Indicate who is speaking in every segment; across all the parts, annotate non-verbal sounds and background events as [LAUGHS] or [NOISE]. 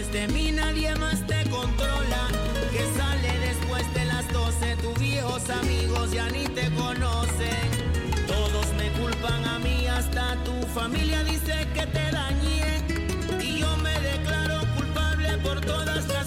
Speaker 1: después de mí nadie más te controla. Que sale después de las 12, tus viejos amigos ya ni te conocen. Todos me culpan a mí, hasta tu familia dice que te dañé. Y yo me declaro culpable por todas las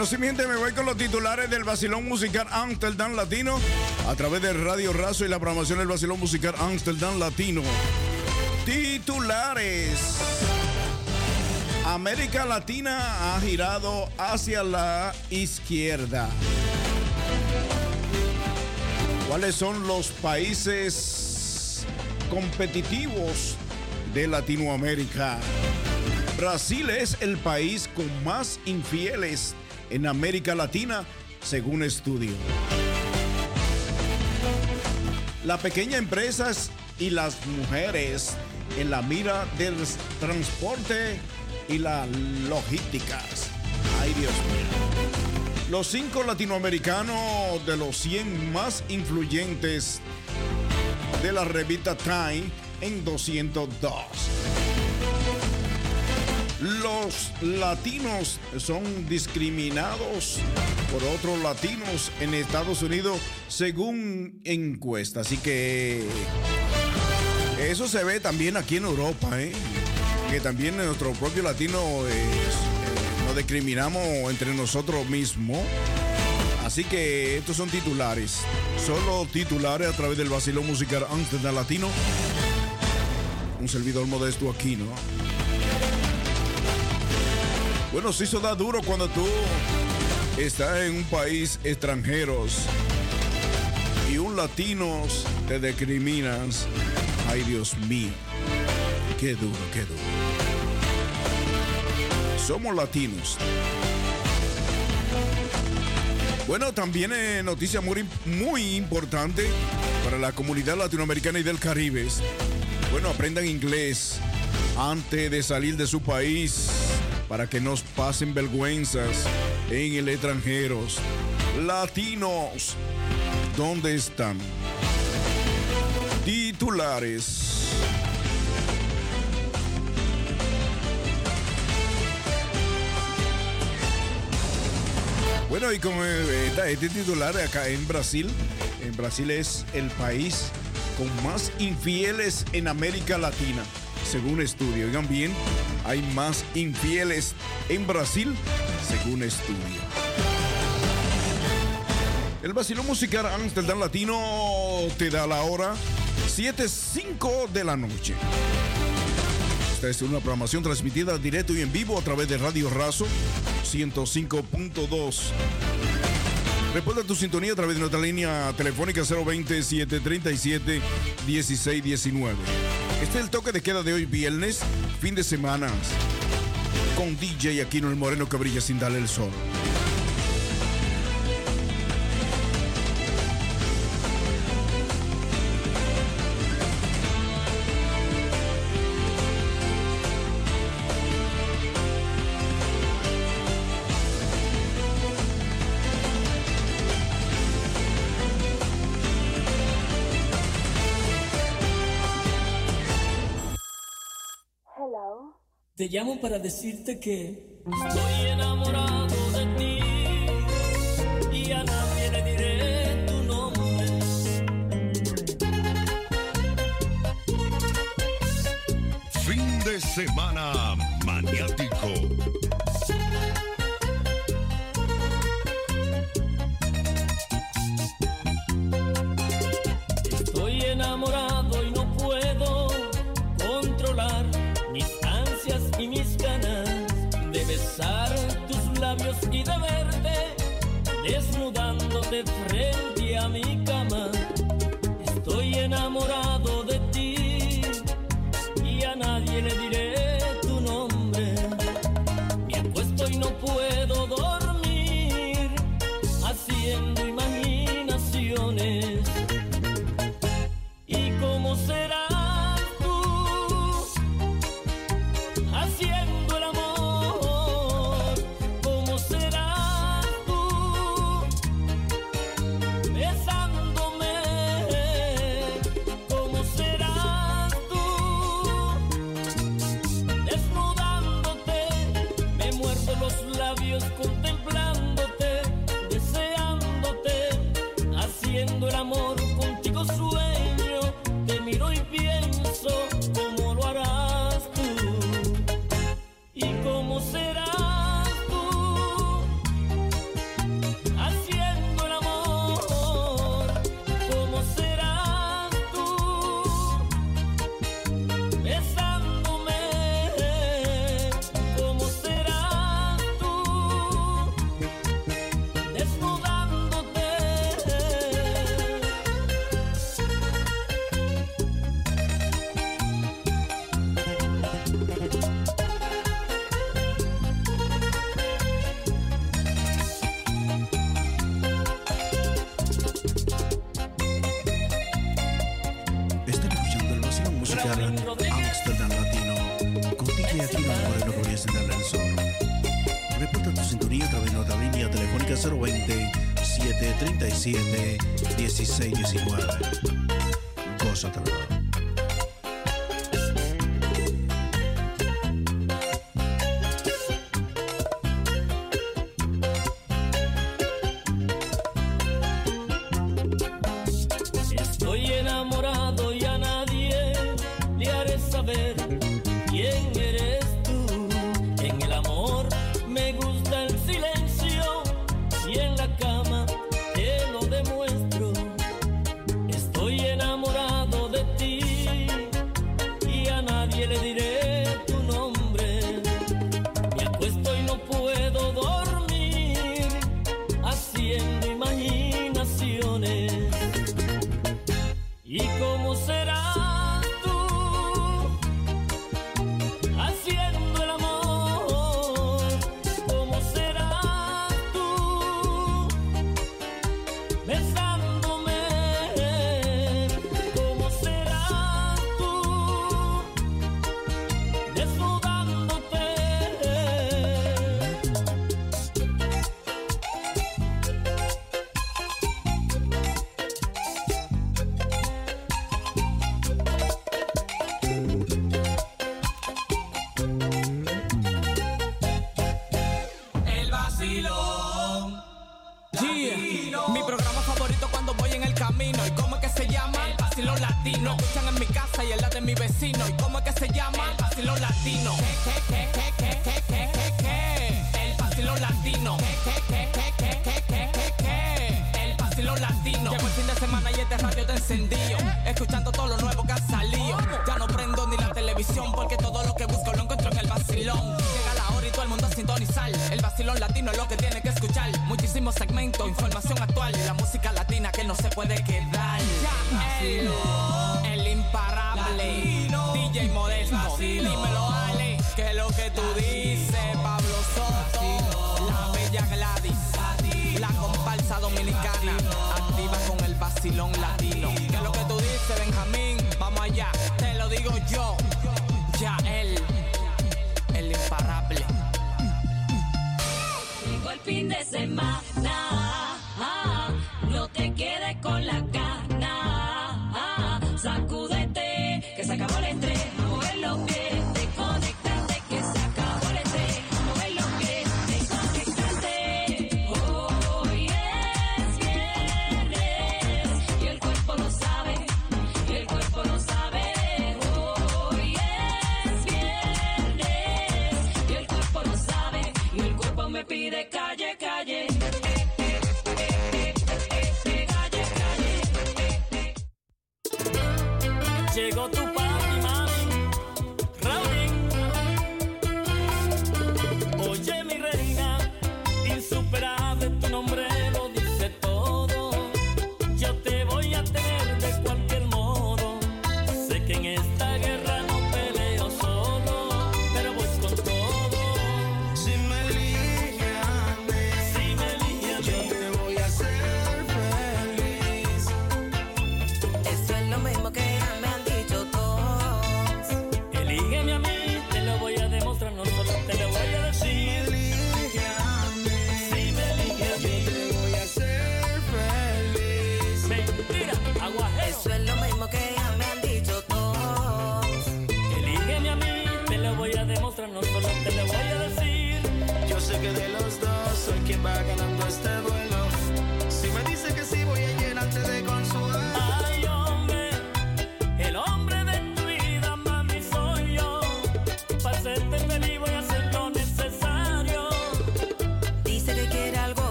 Speaker 2: Bueno, me voy con los titulares del Basilón Musical Amsterdam Latino a través de Radio Razo y la programación del Basilón Musical Amsterdam Latino. Titulares. América Latina ha girado hacia la izquierda. ¿Cuáles son los países competitivos de Latinoamérica? Brasil es el país con más infieles en América Latina, según estudio. La pequeña empresas y las mujeres en la mira del transporte y las logísticas. Ay, Dios mío. Los cinco latinoamericanos de los 100 más influyentes de la revista Time en 202. Los latinos son discriminados por otros latinos en Estados Unidos según encuesta. Así que eso se ve también aquí en Europa, ¿eh? que también nuestro propio latino eh, nos discriminamos entre nosotros mismos. Así que estos son titulares. Solo titulares a través del vacilón musical Amsterdam Latino. Un servidor modesto aquí, ¿no? Bueno, sí, eso da duro cuando tú estás en un país extranjeros y un latino te discriminas. Ay, Dios mío. Qué duro, qué duro. Somos latinos. Bueno, también es noticia muy importante para la comunidad latinoamericana y del Caribe. Bueno, aprendan inglés antes de salir de su país para que nos pasen vergüenzas en el extranjero. Latinos, ¿dónde están? Titulares. Bueno, y como eh, este titular acá en Brasil, en Brasil es el país con más infieles en América Latina, según estudio. Oigan bien, hay más infieles en Brasil, según estudio. El vacilón musical Amsterdam Latino te da la hora 7.05 de la noche. Esta es una programación transmitida directo y en vivo a través de Radio Razo 105.2. Recuerda tu sintonía a través de nuestra línea telefónica 020-737-1619. Este es el toque de queda de hoy, viernes, fin de semana, con DJ Aquino el Moreno que brilla sin darle el sol.
Speaker 3: Llamo para decirte que estoy enamorado de ti y a nadie le diré tu nombre.
Speaker 4: Fin de semana maniático.
Speaker 3: Desnudándote frente a mi cama. Estoy enamorado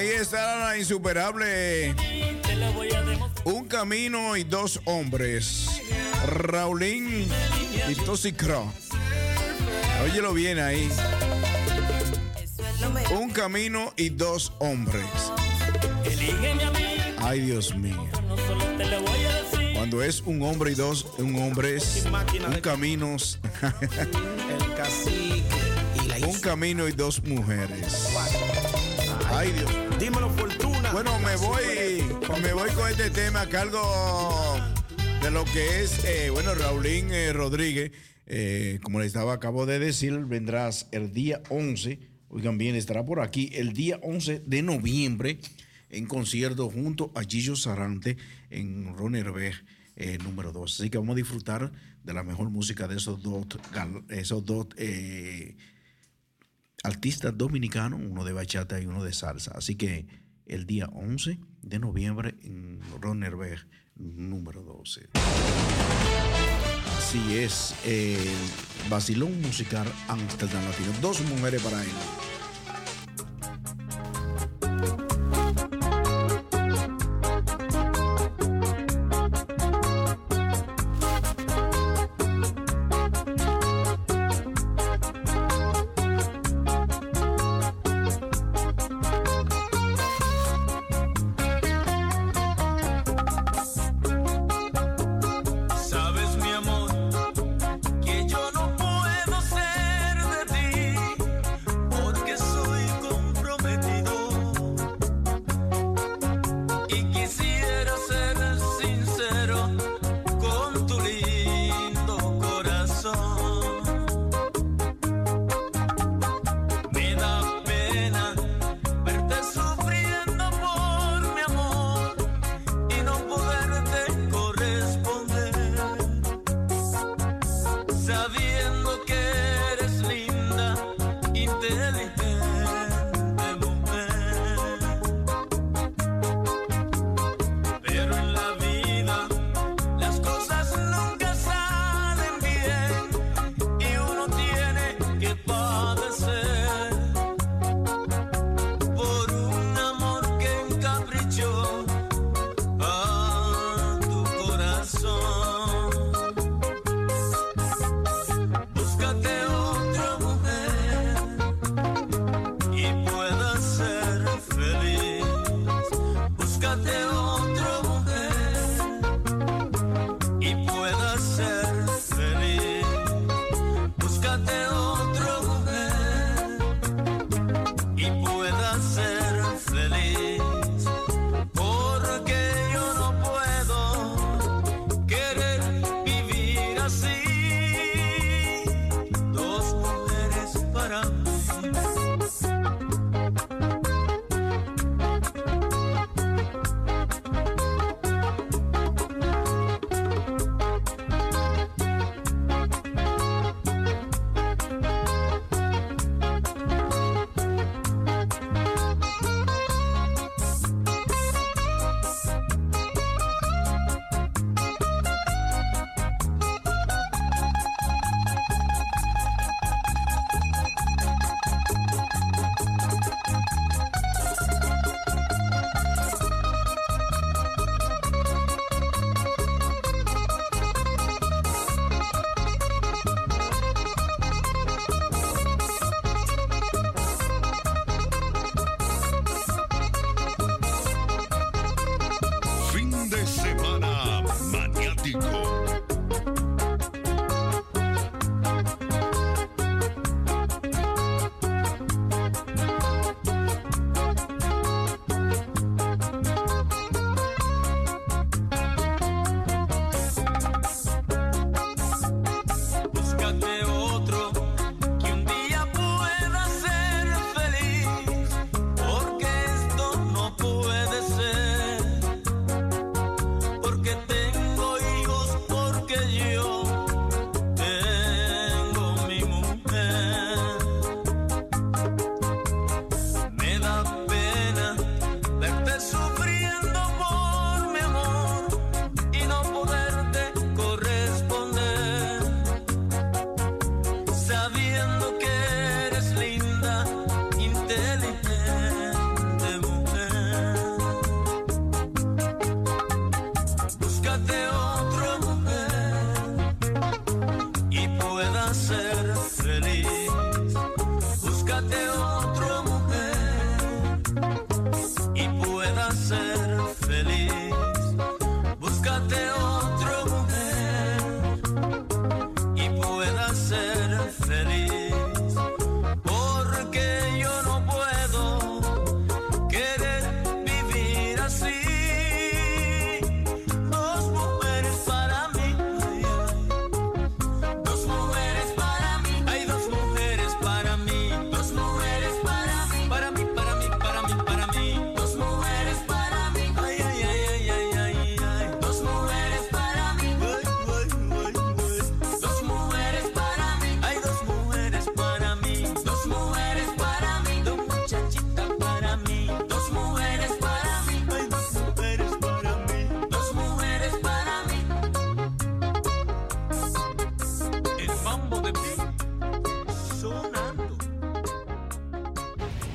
Speaker 2: ahí está la insuperable. Un camino y dos hombres.
Speaker 5: Raulín y Tosi Cro. Óyelo bien ahí. Un camino y dos hombres. Ay, Dios mío. Cuando es un hombre y dos, un hombre es un camino, un camino y dos mujeres. Ay, Dios.
Speaker 6: Fortuna.
Speaker 5: Bueno, me voy, me voy con este tema a cargo de lo que es, eh, bueno, Raulín eh, Rodríguez, eh, como les estaba, acabo de decir, vendrás el día 11, oigan bien, estará por aquí el día 11 de noviembre en concierto junto a Gillo Sarante en Ronerberg eh, número 2. Así que vamos a disfrutar de la mejor música de esos dos, esos dos eh, artistas dominicanos, uno de bachata y uno de salsa. Así que el día 11 de noviembre en Ronerberg número 12. Así es, el Basilón Musical Amsterdam Latino. Dos mujeres para él.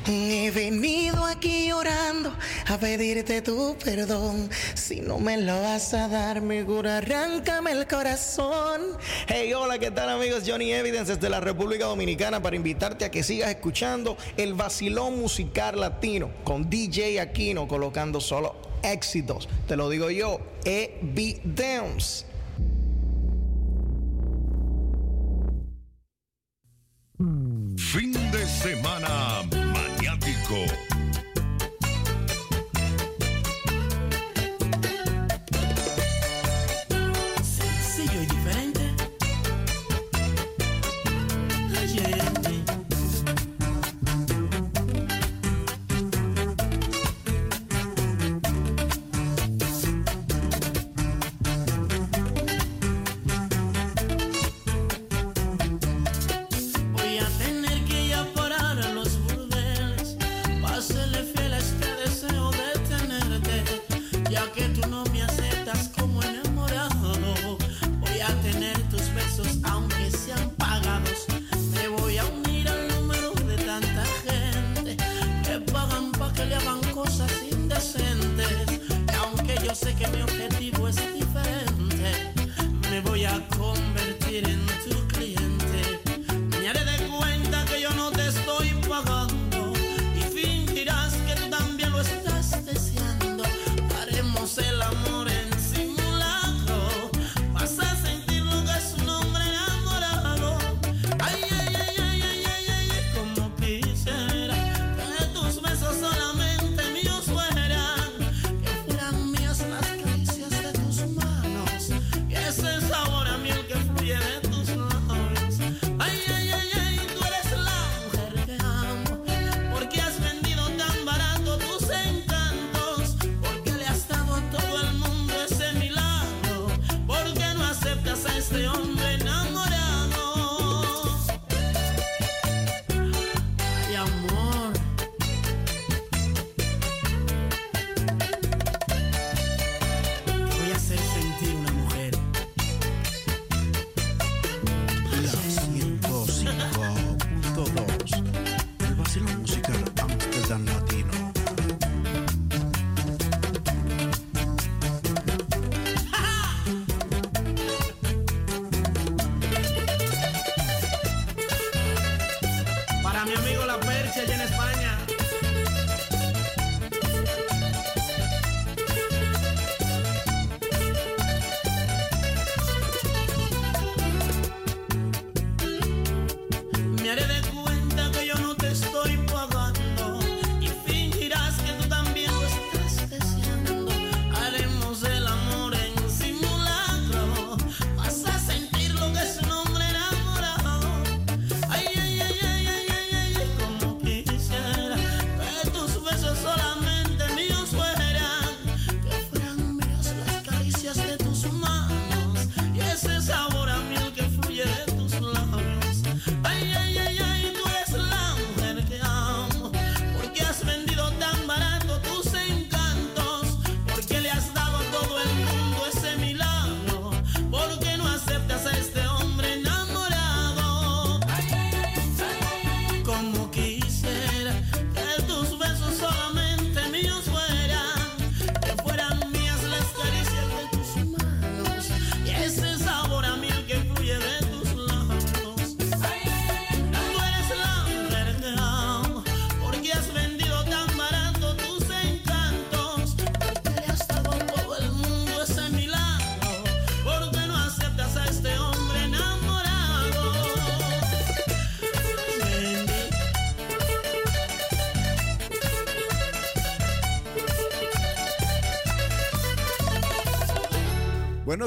Speaker 7: He venido aquí llorando a pedirte tu perdón. Si no me lo vas a dar, mi cura, arráncame el corazón. Hey, hola, ¿qué tal amigos? Johnny Evidence desde la República Dominicana para invitarte a que sigas escuchando el vacilón musical latino con DJ Aquino colocando solo éxitos. Te lo digo yo, Evidence.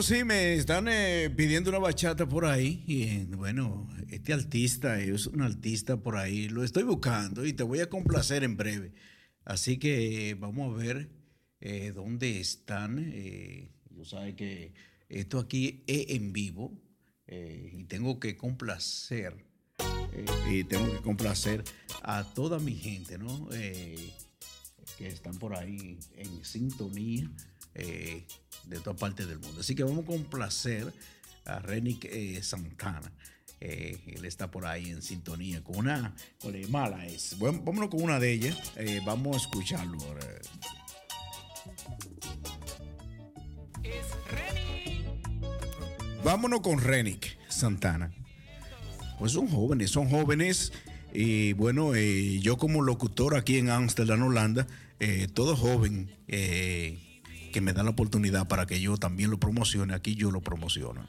Speaker 2: Sí, me están eh, pidiendo una bachata por ahí. Y eh, bueno, este artista es un artista por ahí. Lo estoy buscando y te voy a complacer en breve. Así que eh, vamos a ver dónde están. Yo sabe que esto aquí es en vivo y tengo que complacer. y tengo que complacer a toda mi gente, ¿no? que están por ahí en sintonía de toda parte del mundo. Así que vamos con placer a Renick eh, Santana.
Speaker 8: Eh, él está por ahí en sintonía con una con la mala es. Vámonos con una de ellas. Eh, vamos a escucharlo. Vámonos con Renick Santana. Pues son jóvenes, son jóvenes. Y bueno, yo como locutor aquí en Amsterdam, Holanda, todo joven que me da la oportunidad para que yo también lo promocione, aquí yo lo promociono.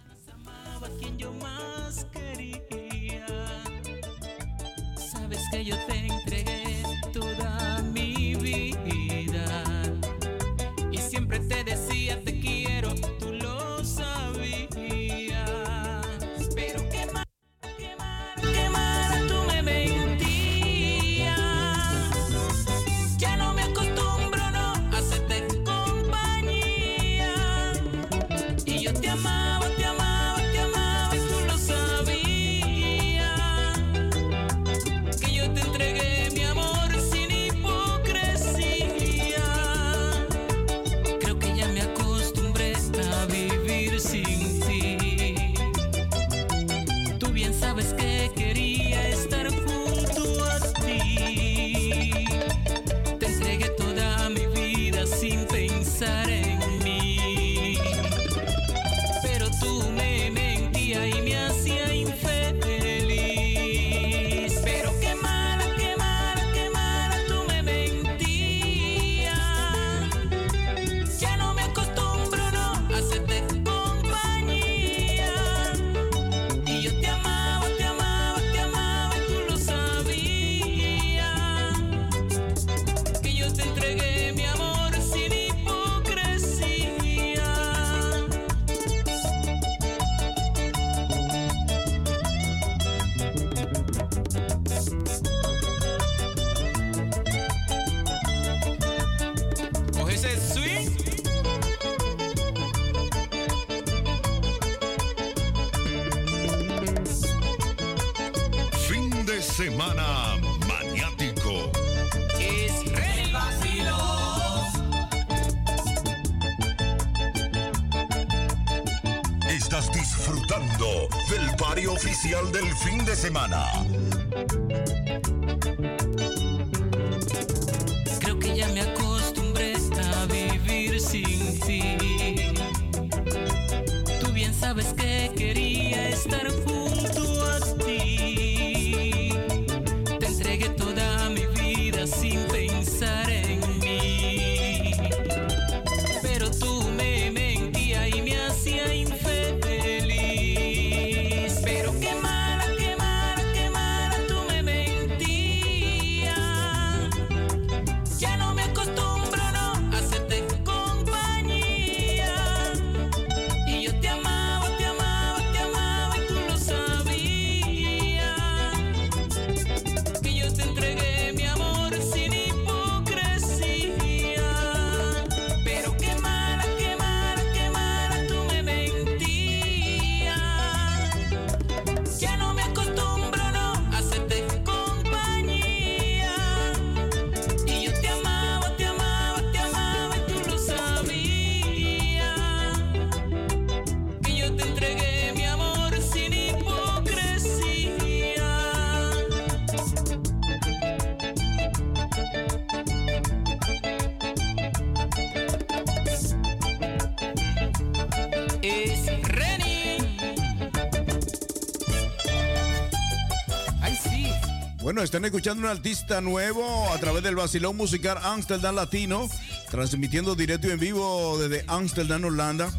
Speaker 8: Están escuchando un artista nuevo a través del Basilón Musical Amsterdam Latino, transmitiendo directo y en vivo desde Amsterdam, Holanda.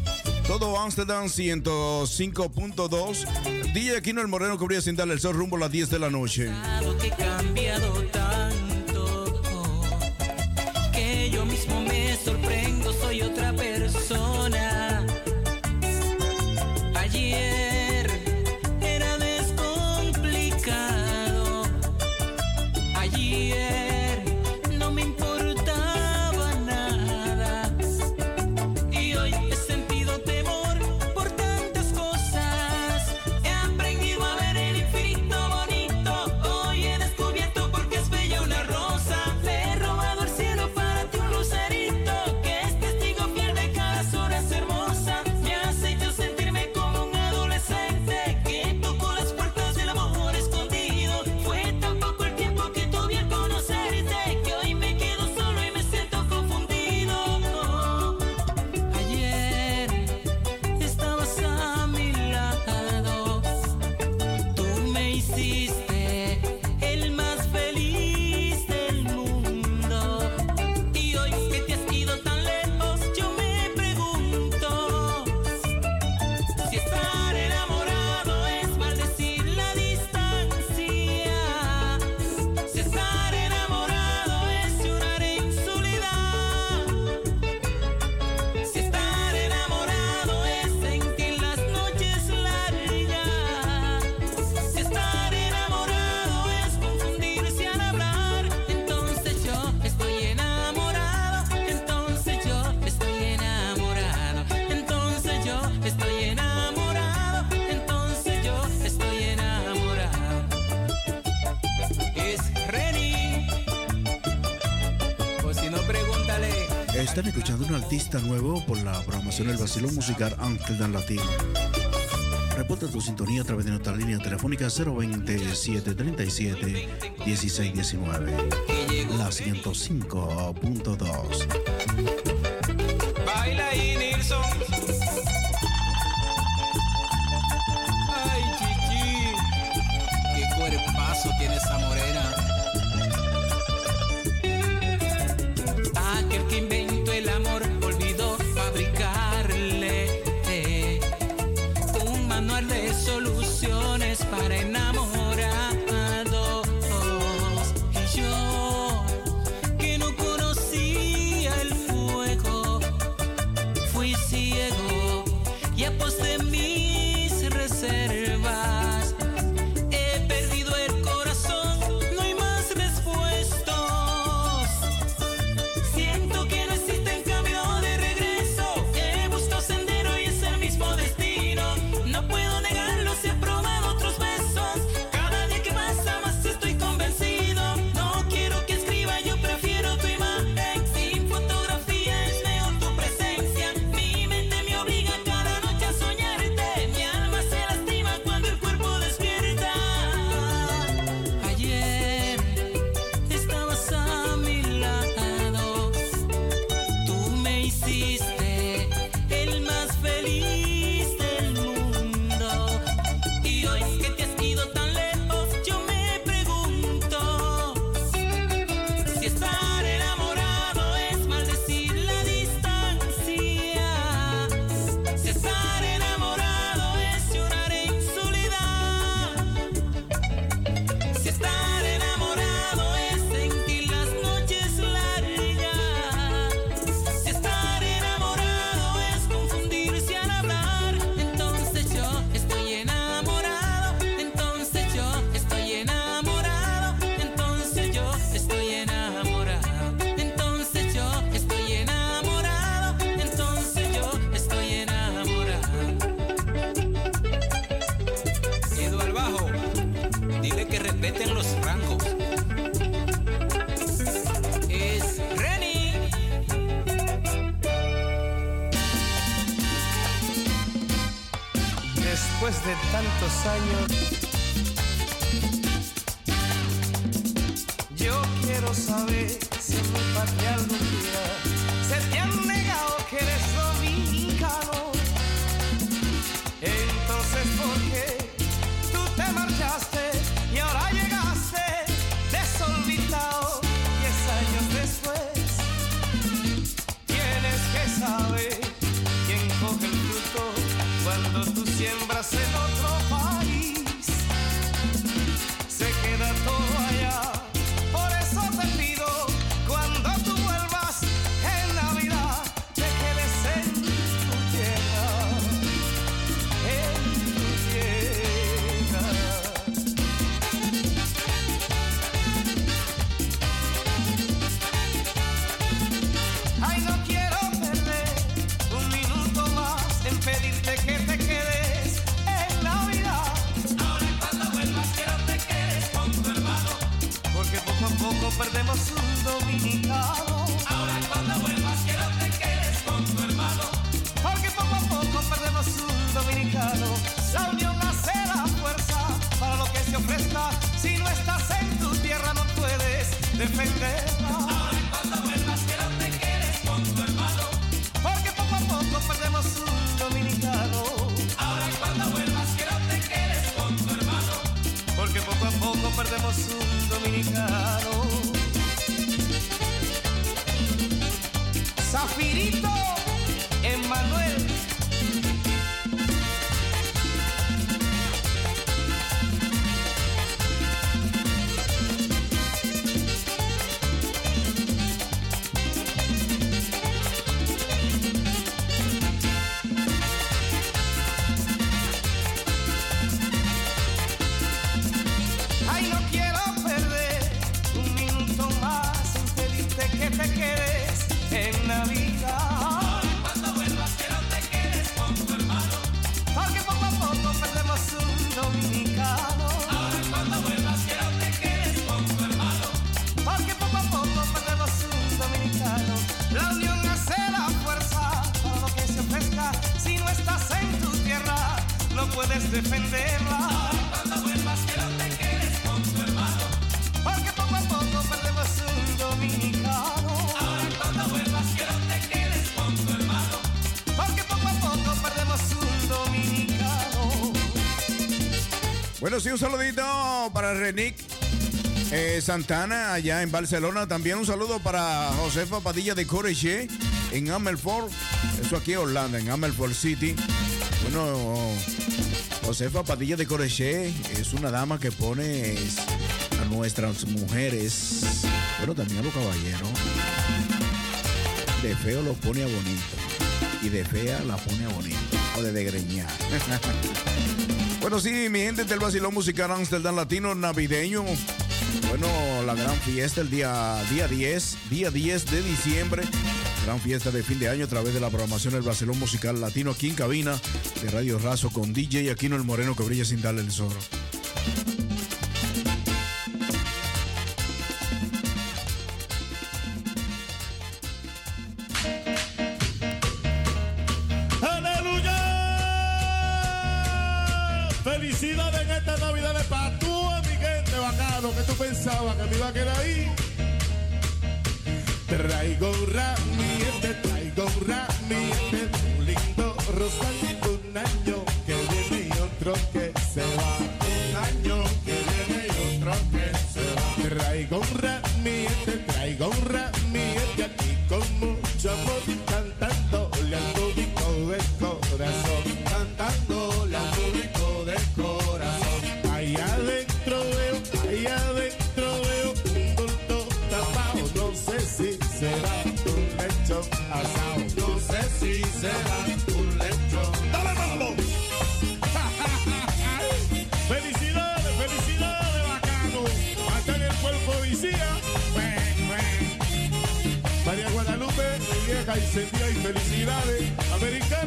Speaker 8: Todo Amsterdam 105.2. DJ Aquino el Moreno cubría sin darle el sol rumbo a las 10 de la noche.
Speaker 9: Cambiado tanto.
Speaker 2: Están escuchando un artista nuevo por la programación del vacilón musical Ángel Dan Latino. Reporta tu sintonía a través de nuestra línea telefónica 020-737-1619. La 105.2.
Speaker 8: Baila y
Speaker 10: Nilsson.
Speaker 2: Bueno, sí, un saludito para Renick eh, Santana allá en Barcelona. También un saludo para Josefa Padilla de Corriché en Amelford. Eso aquí en Holanda, en Amelford City. Bueno, Josefa Padilla de Corriché es una dama que pone a nuestras mujeres, bueno, también a los caballeros. De feo los pone a bonito y de fea la pone a bonito o de degreñar. [LAUGHS] Bueno, sí, mi gente del Basilón Musical Amsterdam Latino Navideño. Bueno, la gran fiesta el día, día 10, día 10 de diciembre. Gran fiesta de fin de año a través de la programación del Basilón Musical Latino aquí en cabina de Radio Razo con DJ Aquino el Moreno que brilla sin darle el zorro.
Speaker 11: Traigo un ramillete, traigo un y felicidades. Americana.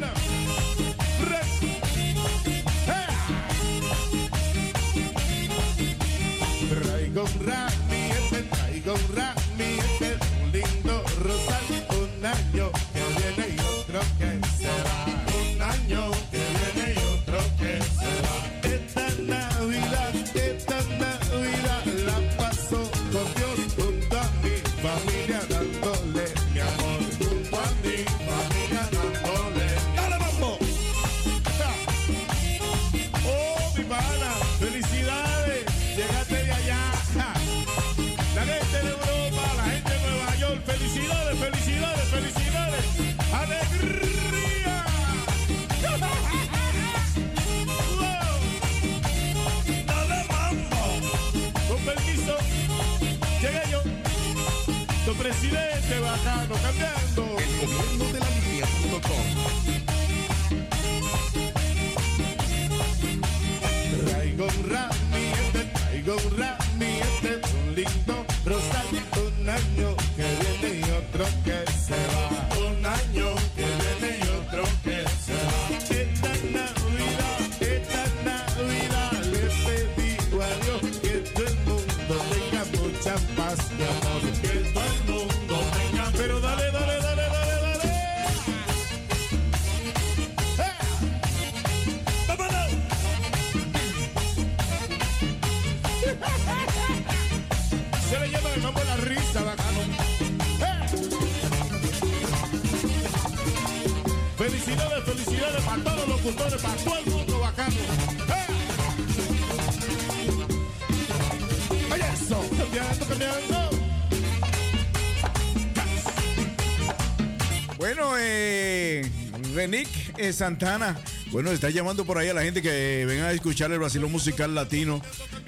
Speaker 11: Eh,
Speaker 2: Santana. Bueno, está llamando por ahí a la gente que venga a escuchar el Brasilón musical latino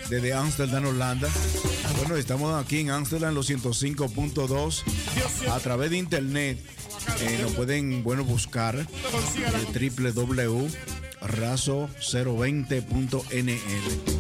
Speaker 2: desde Amsterdam, Holanda. Bueno, estamos aquí en Amsterdam, los 105.2 a través de internet. Eh, nos pueden, bueno, buscar el www.razo020.nl.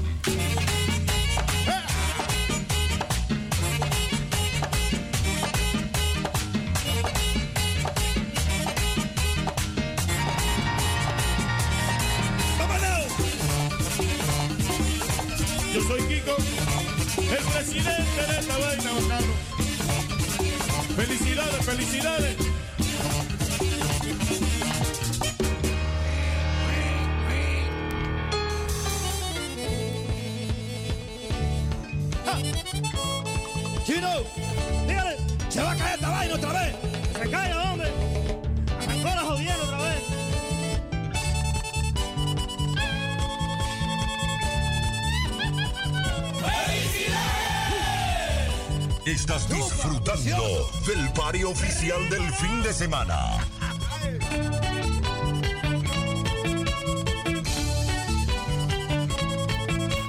Speaker 12: del fin de semana.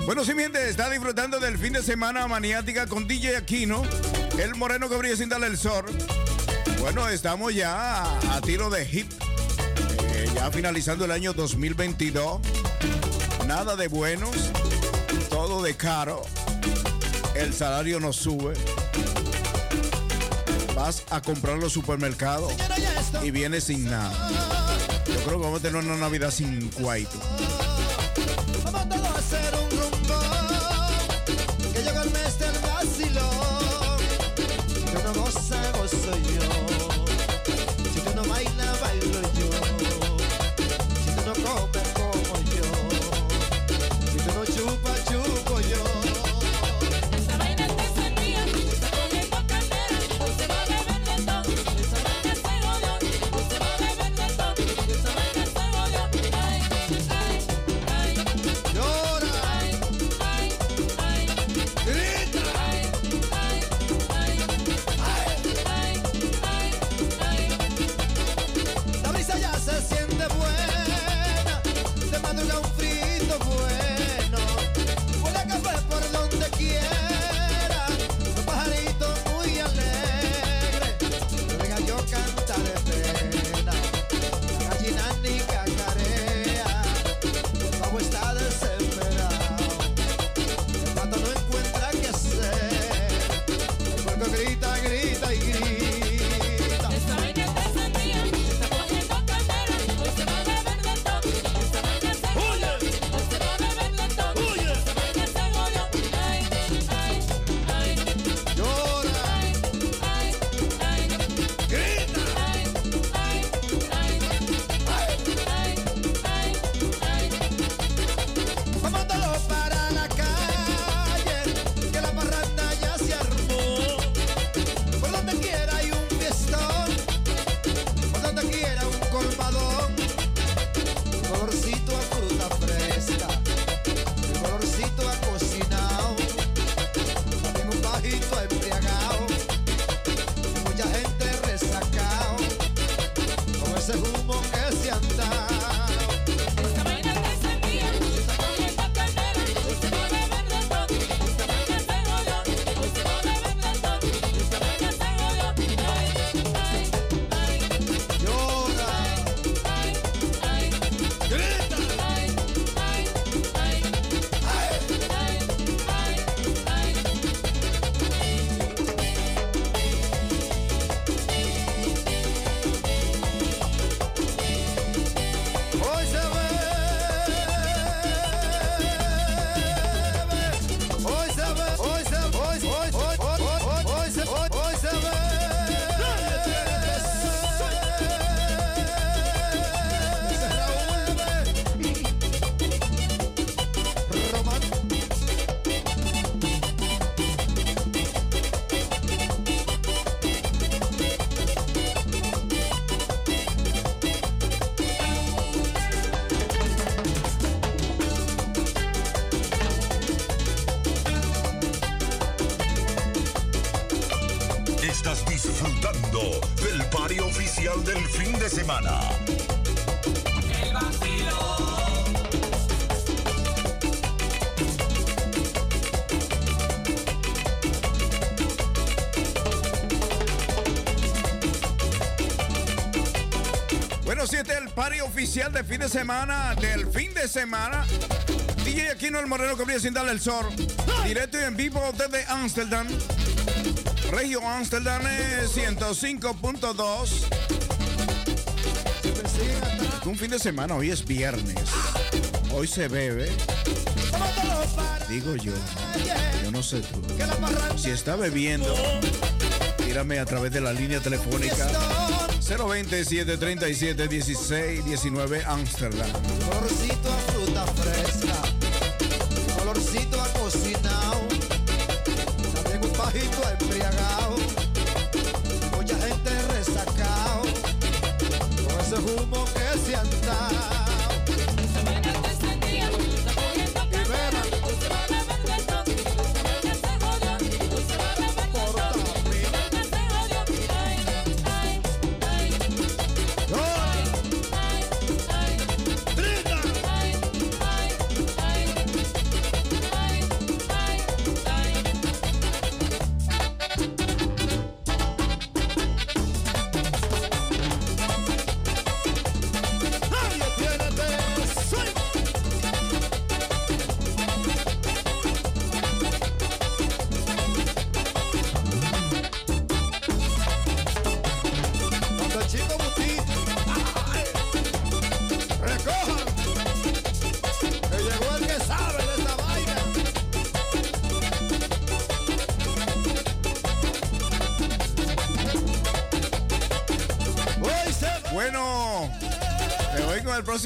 Speaker 13: Bueno, sí, mi gente, está disfrutando del fin de semana maniática con DJ Aquino, el moreno que brilla sin darle el sol. Bueno, estamos ya a tiro de hip, eh, ya finalizando el año 2022. Nada de buenos, todo de caro, el salario no sube, vas a comprar los supermercados y vienes sin nada. Yo creo que vamos a tener una Navidad sin cuaito.
Speaker 2: especial de
Speaker 12: fin de semana,
Speaker 13: del fin de semana. DJ Aquino el Moreno que brilla sin darle el sol. Directo y en vivo desde Amsterdam. Regio Amsterdam 105.2. Un fin de semana, hoy es viernes. Hoy se bebe. Digo yo, yo no sé tú. Si está bebiendo, tírame a través de la línea telefónica. 020-737-1619 Amsterdam.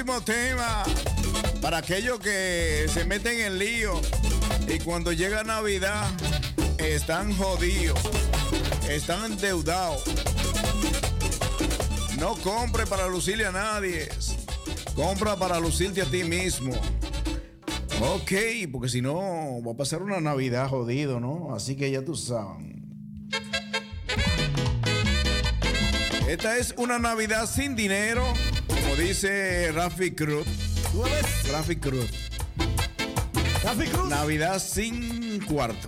Speaker 4: próximo tema. Para aquellos que se meten en lío y cuando llega Navidad están jodidos, están endeudados. No compre para lucirle a nadie. Compra para lucirte a ti mismo. Ok, porque si no va a pasar una Navidad jodido, ¿no? Así que ya tú sabes. Esta es una Navidad sin dinero. Como dice Rafi Cruz. Rafi Cruz.
Speaker 2: Rafi Cruz.
Speaker 4: Navidad sin cuarto.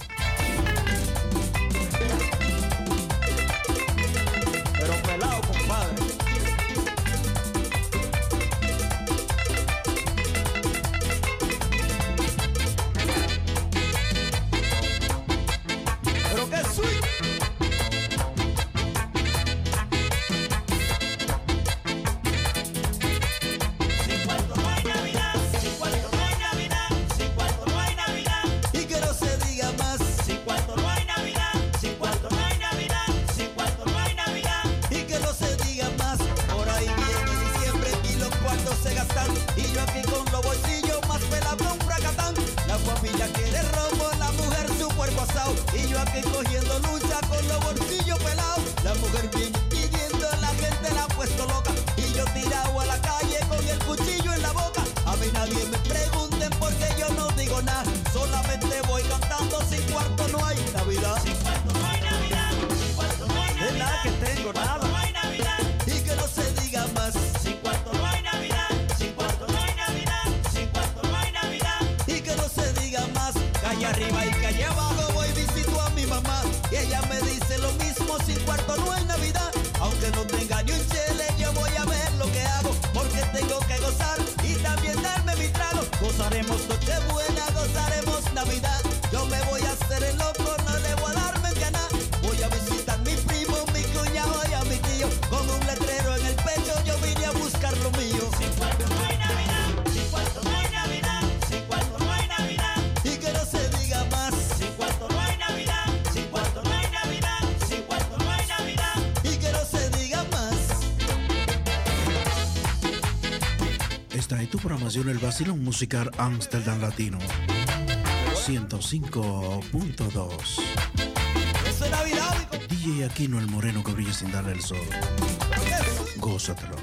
Speaker 2: en el
Speaker 4: vacilón musical Amsterdam Latino 105.2. DJ Aquino el Moreno que brilla sin darle el sol. Gózatelo.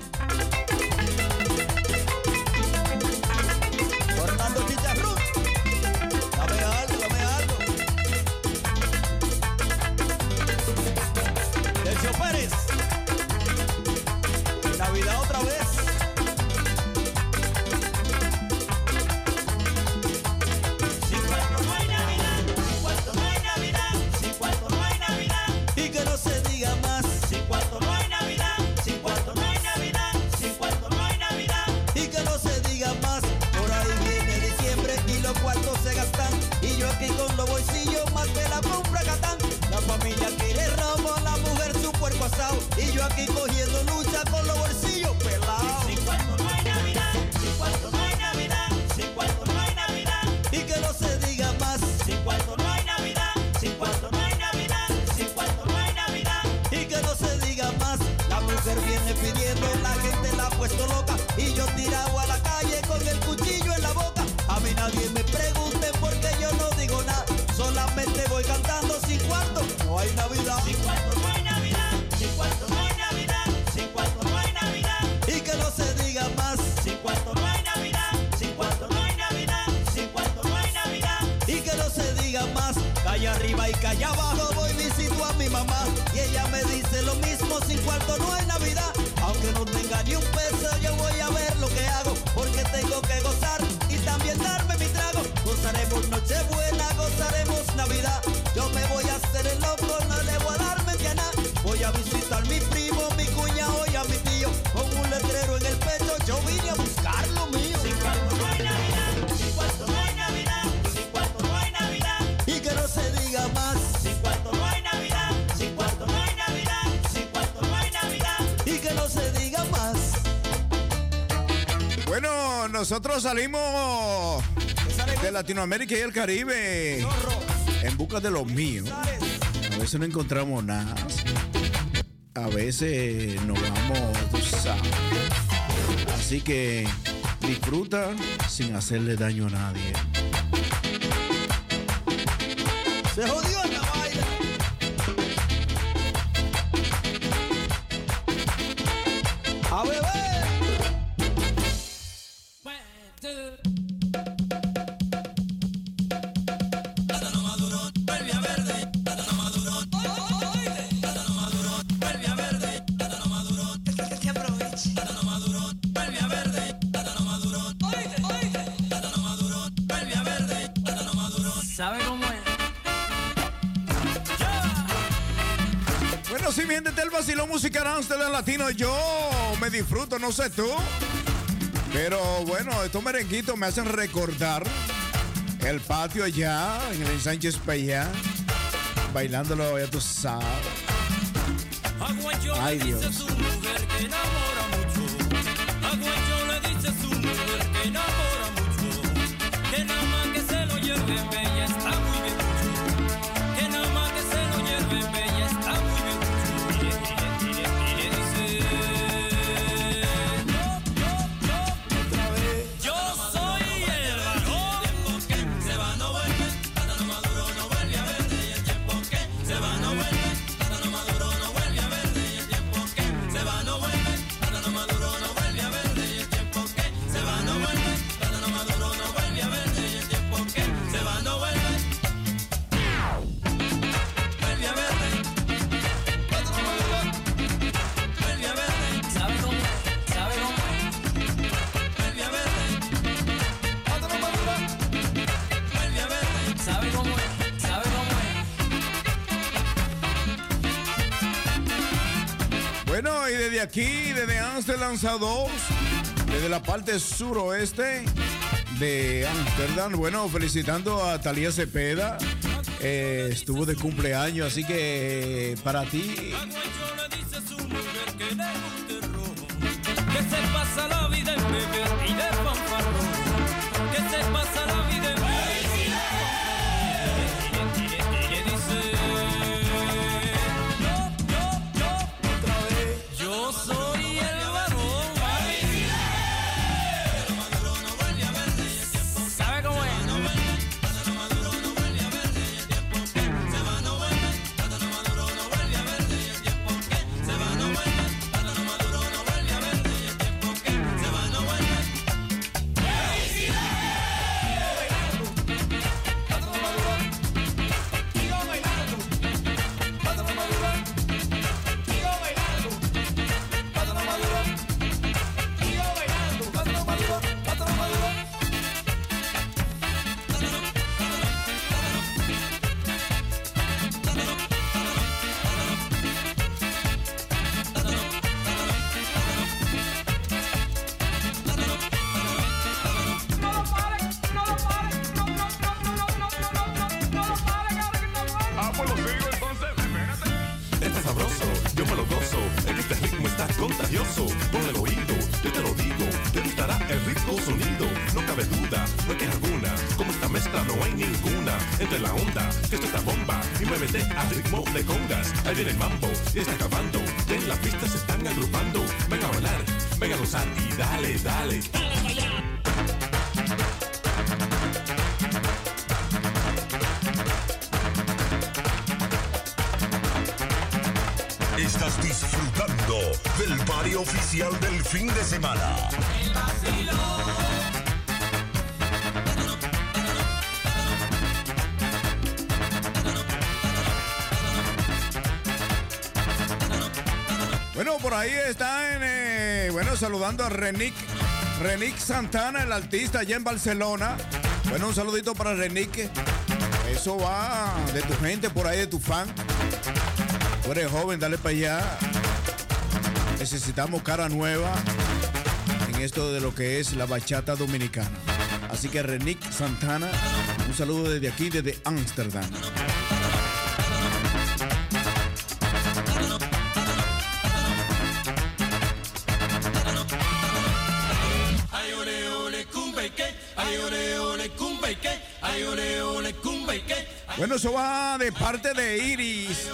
Speaker 2: nosotros salimos de Latinoamérica y el Caribe en busca de lo mío. A veces no encontramos nada. A veces nos vamos, tú sabes. Así que disfruta sin hacerle daño a nadie. yo me disfruto, no sé tú. Pero bueno, estos merenguitos me hacen recordar el patio allá, en el Sánchez Payá, bailándolo, ya tú sabes. Ay Dios.
Speaker 3: Además
Speaker 2: de lanzados desde la parte suroeste de Amsterdam. Bueno, felicitando a Talía Cepeda. Eh, estuvo de cumpleaños, así que eh, para ti saludando a Renick, Renick Santana, el artista allá en Barcelona. Bueno, un saludito para Renick. Eso va de tu gente por ahí, de tu fan. Tú eres joven, dale para allá. Necesitamos cara nueva en esto de lo que es la bachata dominicana. Así que Renick Santana, un saludo desde aquí, desde Ámsterdam. Eso va de parte de Iris.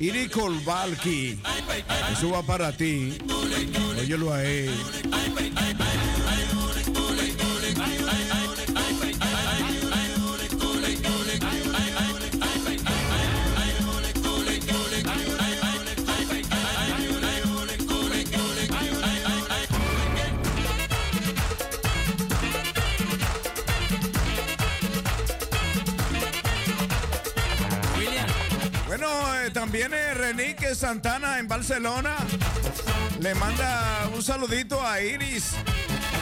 Speaker 2: Iris Kolbalki. Eso va para ti. Óyelo a él. Santana en Barcelona le manda un saludito a Iris.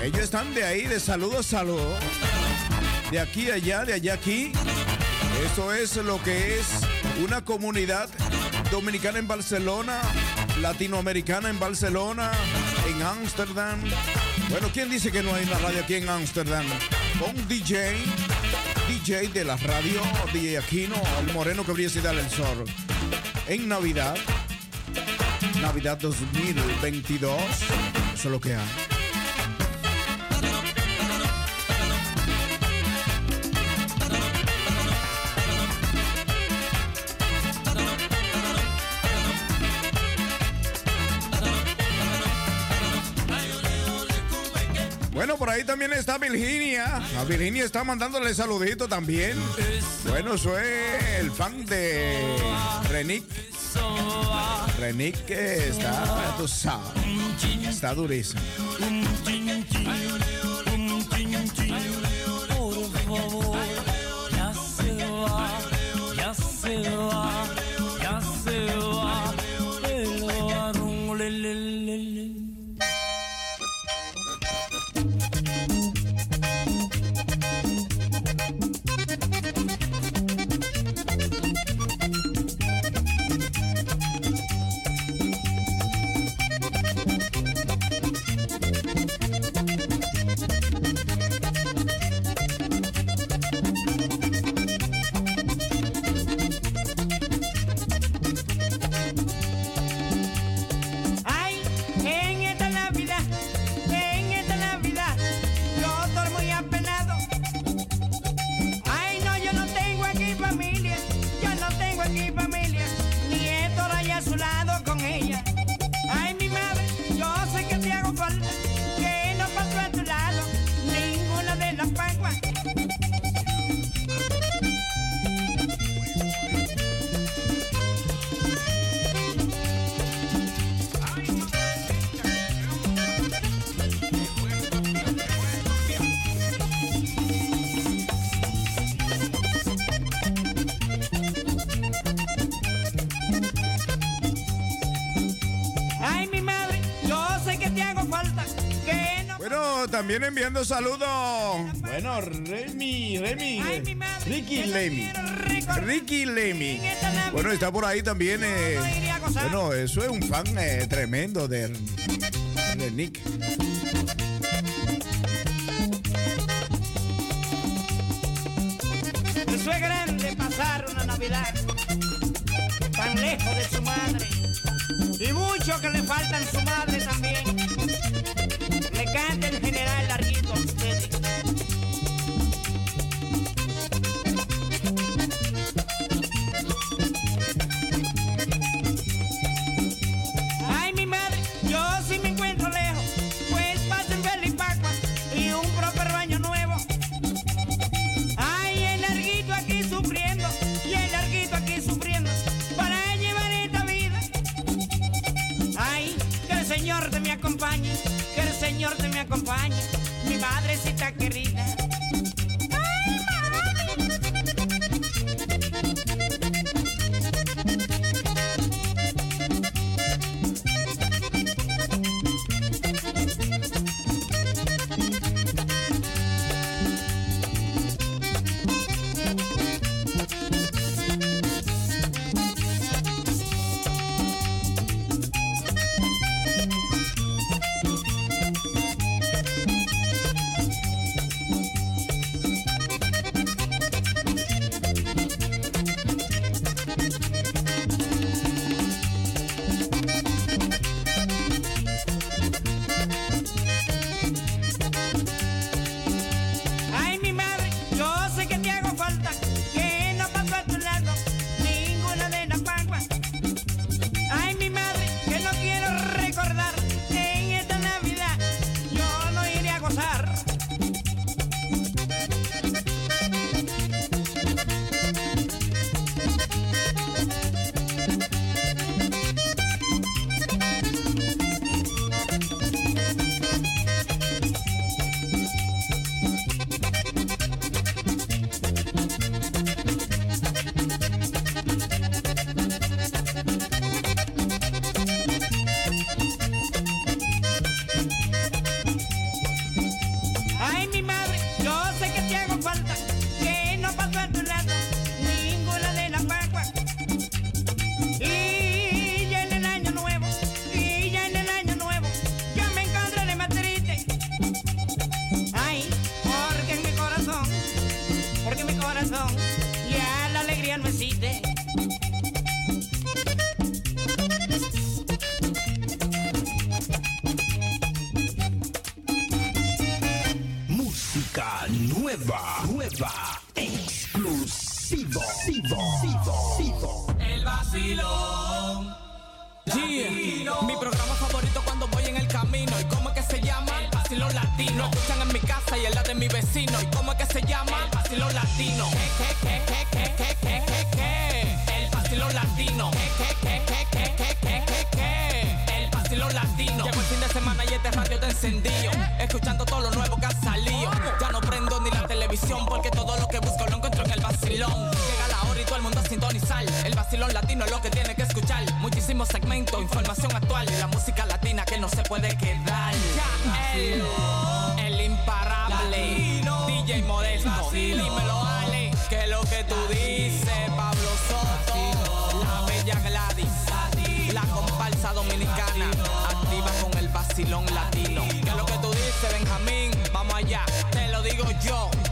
Speaker 2: Ellos están de ahí, de saludo a saludo. De aquí a allá, de allá aquí. Eso es lo que es una comunidad dominicana en Barcelona, latinoamericana en Barcelona, en Ámsterdam. Bueno, ¿quién dice que no hay una radio aquí en Ámsterdam? Con DJ, DJ de la radio, DJ Aquino, el moreno que brilla sin darle el sol. En Navidad, Navidad 2022, eso es lo que hay. Bueno, por ahí también está Virginia. A Virginia está mandándole saludito también. Bueno, es el fan de Renick. Renick que está, tú está durísimo. Enviando saludos. Bueno, Remy, Remy. Ricky Lemi. Ricky Lemi. Bueno, está por ahí también. eh, bueno, eso es un fan eh, tremendo de, de Nick.
Speaker 14: Eso es grande pasar una Navidad te
Speaker 8: lo digo yo.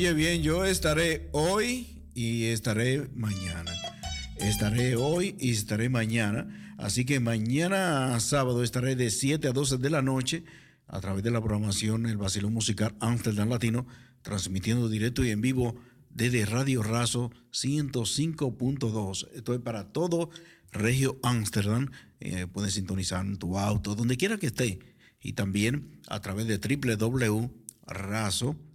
Speaker 2: oye bien, yo estaré hoy y estaré mañana. Estaré hoy y estaré mañana. Así que mañana sábado estaré de 7 a 12 de la noche a través de la programación El Basilón Musical Amsterdam Latino, transmitiendo directo y en vivo desde Radio Razo 105.2. Esto es para todo Regio Amsterdam. Eh, puedes sintonizar en tu auto, donde quiera que esté. Y también a través de www.razo.com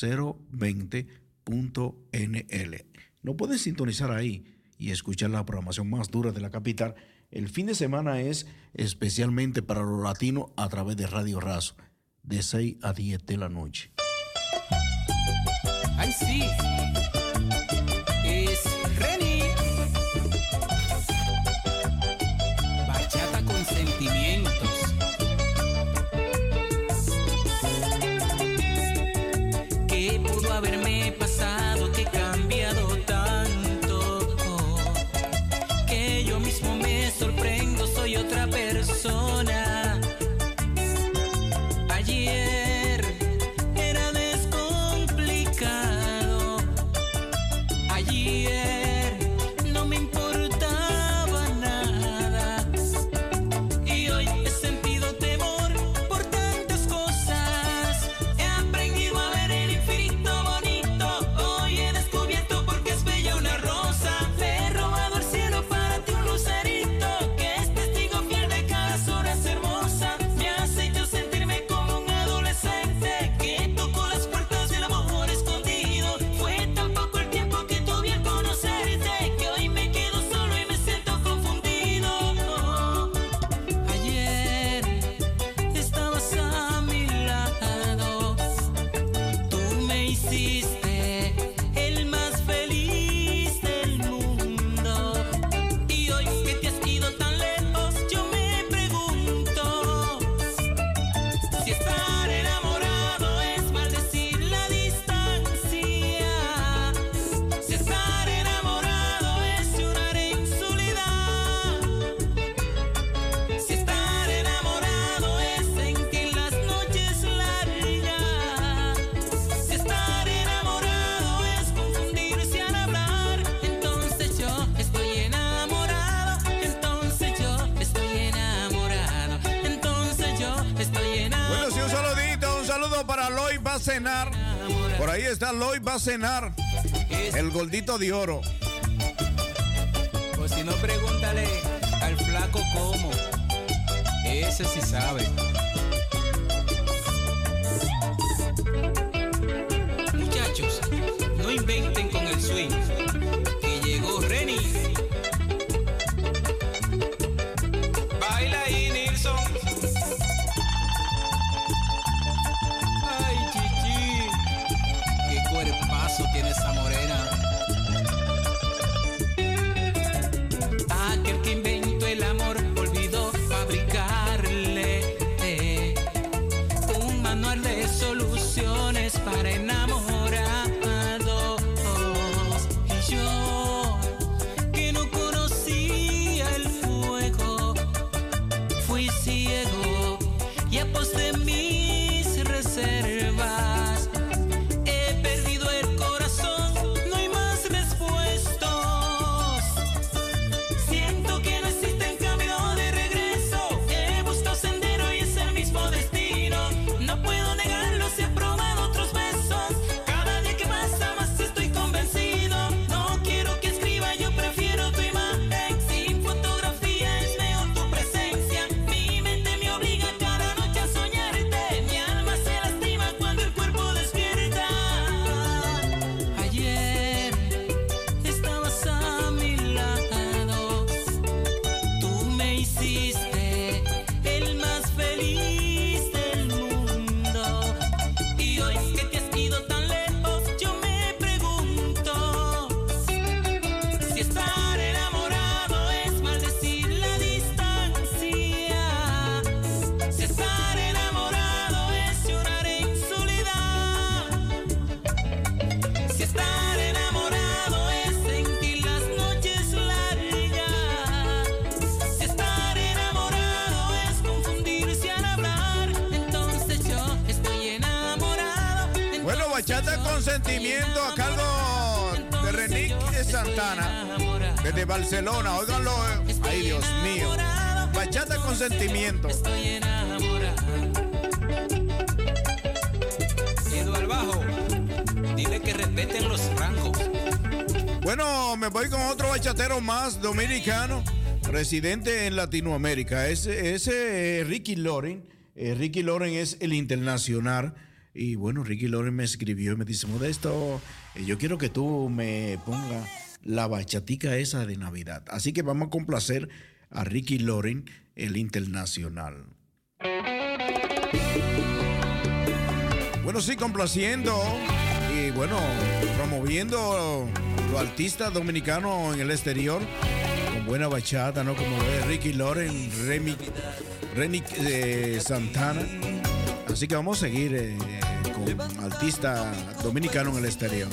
Speaker 2: 020.nl. no pueden sintonizar ahí y escuchar la programación más dura de la capital. El fin de semana es especialmente para los latinos a través de Radio Razo, de 6 a 10 de la noche. Loy va a cenar el gordito de oro.
Speaker 8: O si no, pregúntale al flaco cómo. Ese sí sabe.
Speaker 5: Residente en Latinoamérica. Ese, eh, Ricky Loren. Eh, Ricky Loren es el internacional. Y bueno, Ricky Loren me escribió y me dice, Modesto, eh, yo quiero que tú me pongas la bachatica esa de Navidad. Así que vamos a complacer a Ricky Loren, el internacional. Bueno, sí, complaciendo y bueno, promoviendo los artistas dominicanos en el exterior buena bachata, ¿no? Como ve Ricky Loren, Remy, Renick eh, Santana. Así que vamos a seguir eh, con artistas dominicanos en el exterior.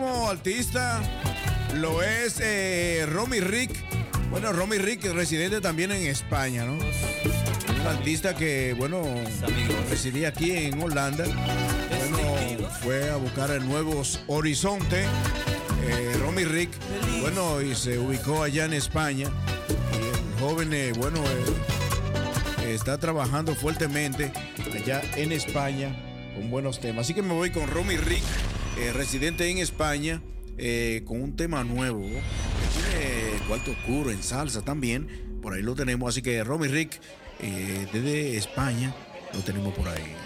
Speaker 5: Próximo artista lo es eh, Romy Rick. Bueno, Romy Rick, residente también en España, ¿no? Un artista que, bueno, residía aquí en Holanda. Fue a buscar nuevos horizontes. Eh, Romy Rick, bueno, y se ubicó allá en España. Y el joven, eh, bueno, eh, está trabajando fuertemente allá en España con buenos temas. Así que me voy con Romy Rick, eh, residente en España, eh, con un tema nuevo. Tiene cuarto oscuro en salsa también. Por ahí lo tenemos. Así que Romy Rick, eh, desde España, lo tenemos por ahí.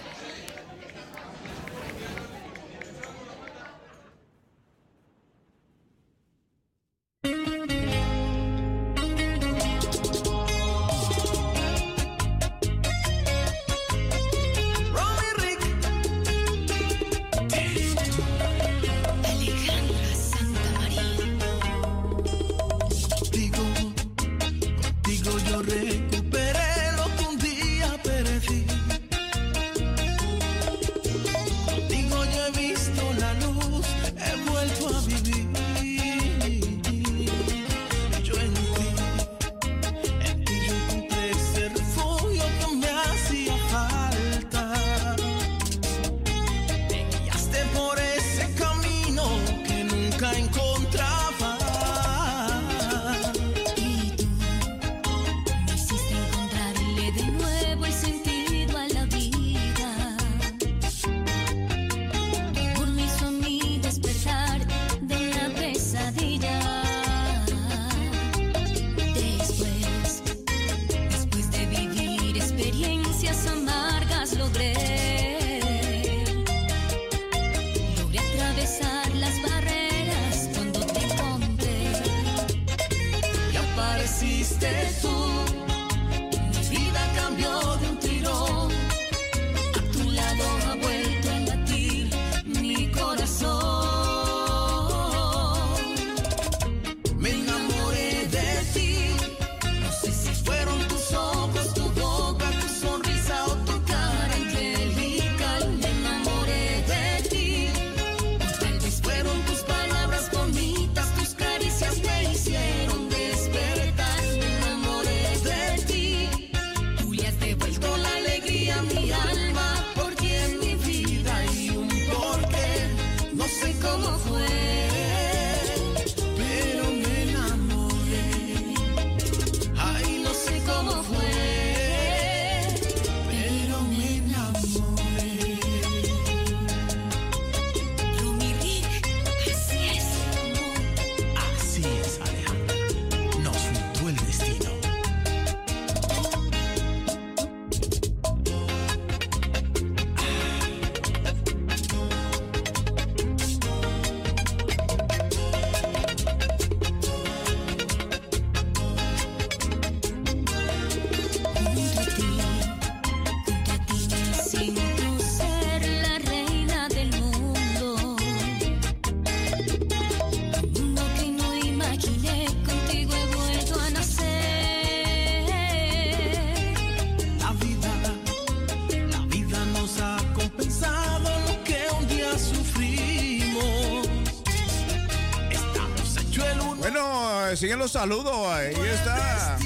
Speaker 15: Saludos. Ahí está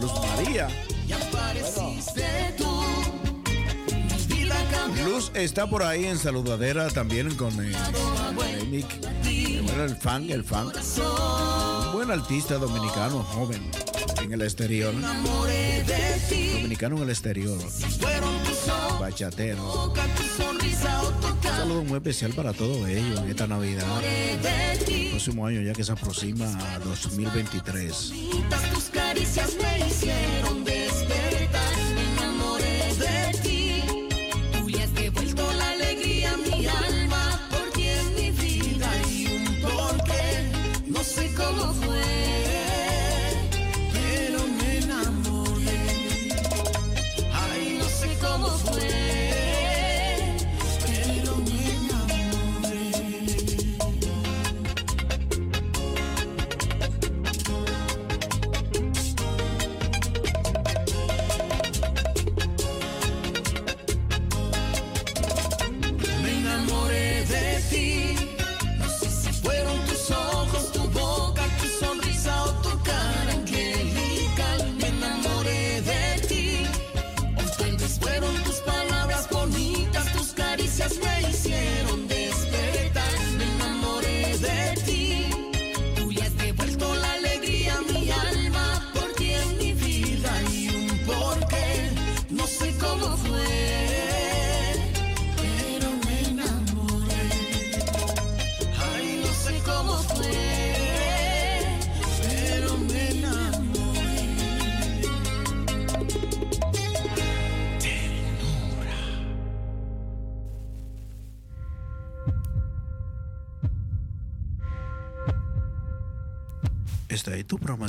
Speaker 15: Luz María. Luz está por ahí en saludadera también con eh, el fan, el fan. Un buen artista dominicano, joven, en el exterior. Dominicano en el exterior. Bachatero. Un saludo muy especial para todos ellos en esta Navidad. Próximo año ya que se aproxima a 2023.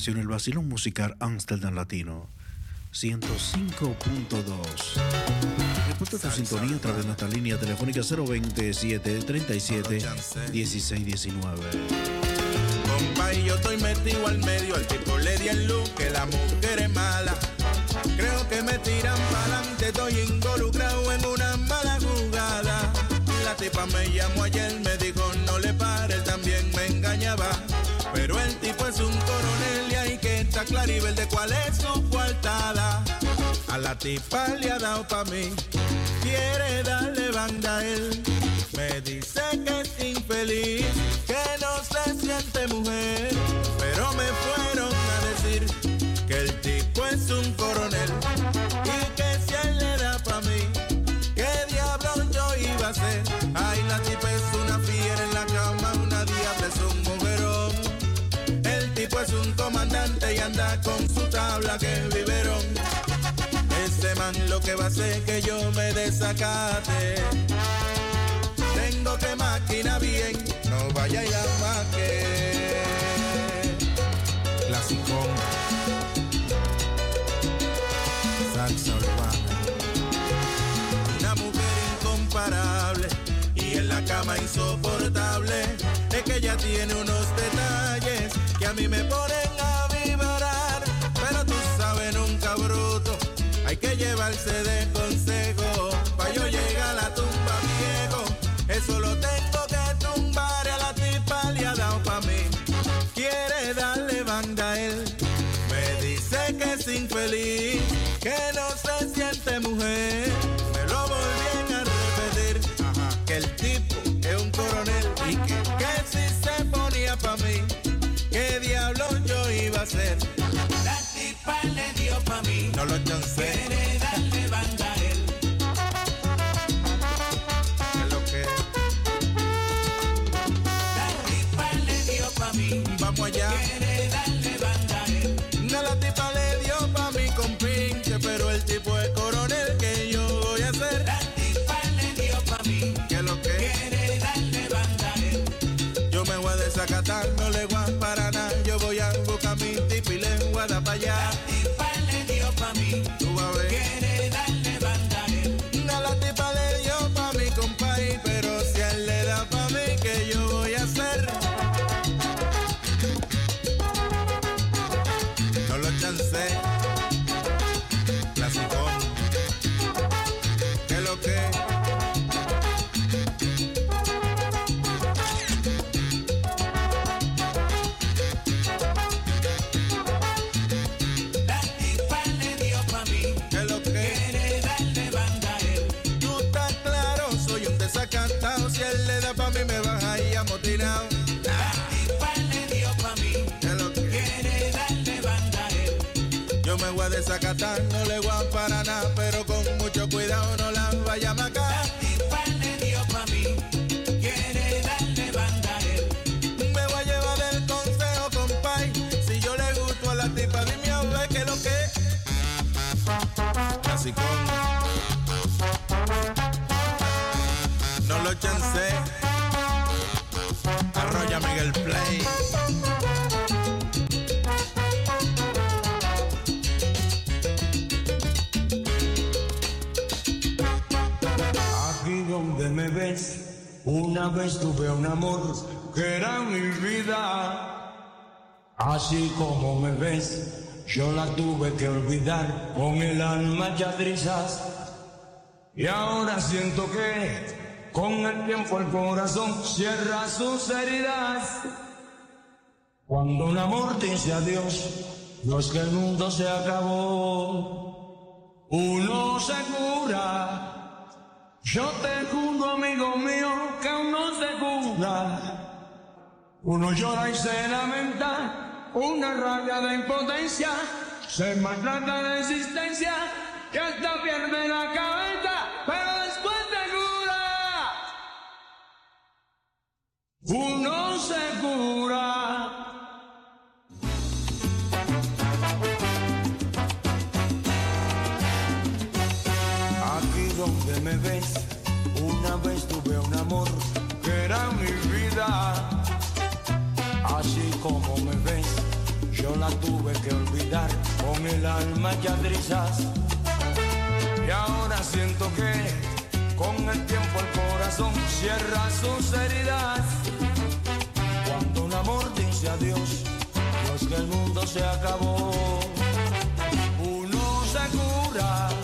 Speaker 15: Programación, el vacilón musical Amsterdam Latino 105.2. Reporta tu sintonía a través de nuestra línea telefónica 027 37 16 19.
Speaker 16: Compa, y yo estoy metido al medio, al tipo le di el look, que la mujer es mala. Creo que me tiran pa'lante, estoy involucrado en una mala jugada. La tipa me llamó ayer, me tipo es un coronel y hay que estar claribel de cuál es su coartada. A la tipa le ha dado pa' mí, quiere darle banda a él. Me dice que es infeliz, que no se siente mujer. Pero me fueron a decir que el tipo es un coronel anda con su tabla que viveron. Ese man lo que va a hacer que yo me desacate. Tengo que máquina bien, no vaya y la maque. Salsa urbana. Una mujer incomparable y en la cama insoportable. Es que ella tiene unos detalles que a mí me ponen Spinning Catán no
Speaker 17: le
Speaker 18: Una vez tuve un amor que era mi vida. Así como me ves, yo la tuve que olvidar con el alma ya trizas. Y ahora siento que con el tiempo el corazón cierra sus heridas. Cuando un amor dice adiós, no es que el mundo se acabó. Uno se cura yo te juro, amigo mío, que uno se juzga. Uno llora y se lamenta, una rabia de impotencia, se maltrata la existencia, que hasta pierde la cabeza, pero después te cura. Uno se cura. una vez tuve un amor que era mi vida. Así como me ves, yo la tuve que olvidar con el alma ya trizas. Y ahora siento que con el tiempo el corazón cierra sus heridas. Cuando un amor dice adiós, pues que el mundo se acabó. Uno se cura.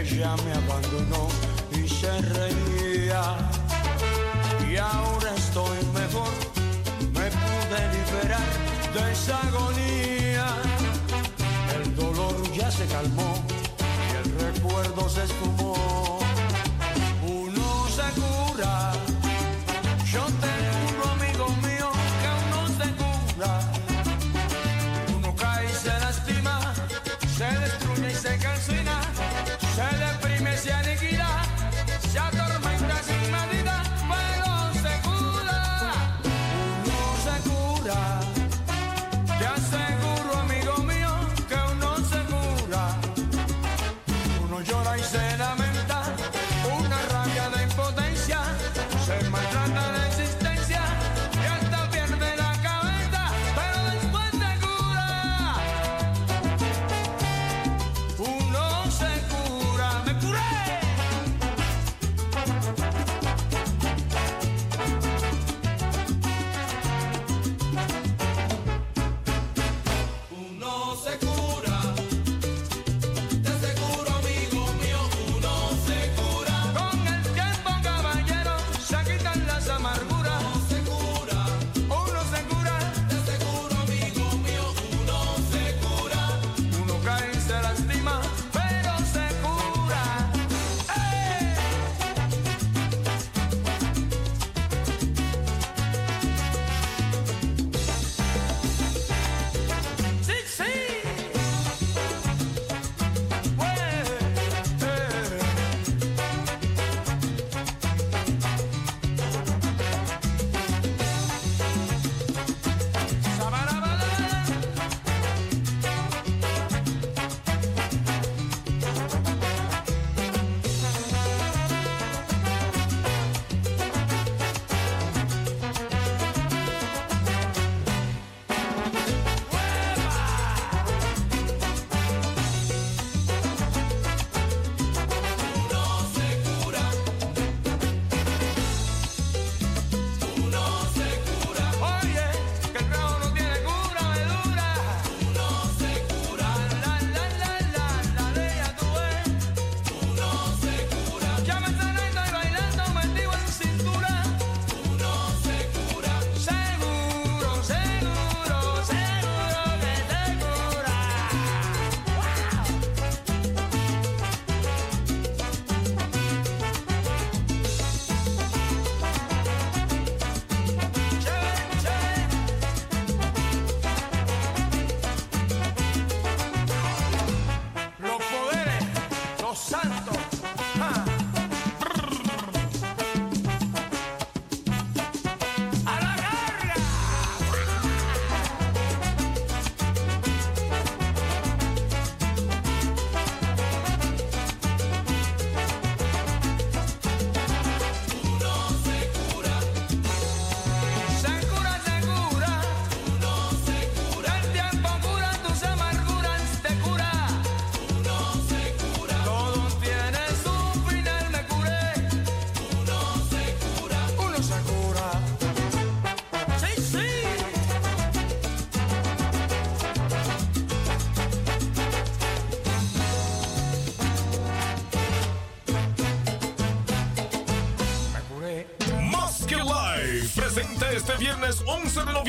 Speaker 18: ella me abandonó y se reía. Y ahora estoy mejor, me pude liberar de esa agonía. El dolor ya se calmó y el recuerdo se esfumó. Uno se cura.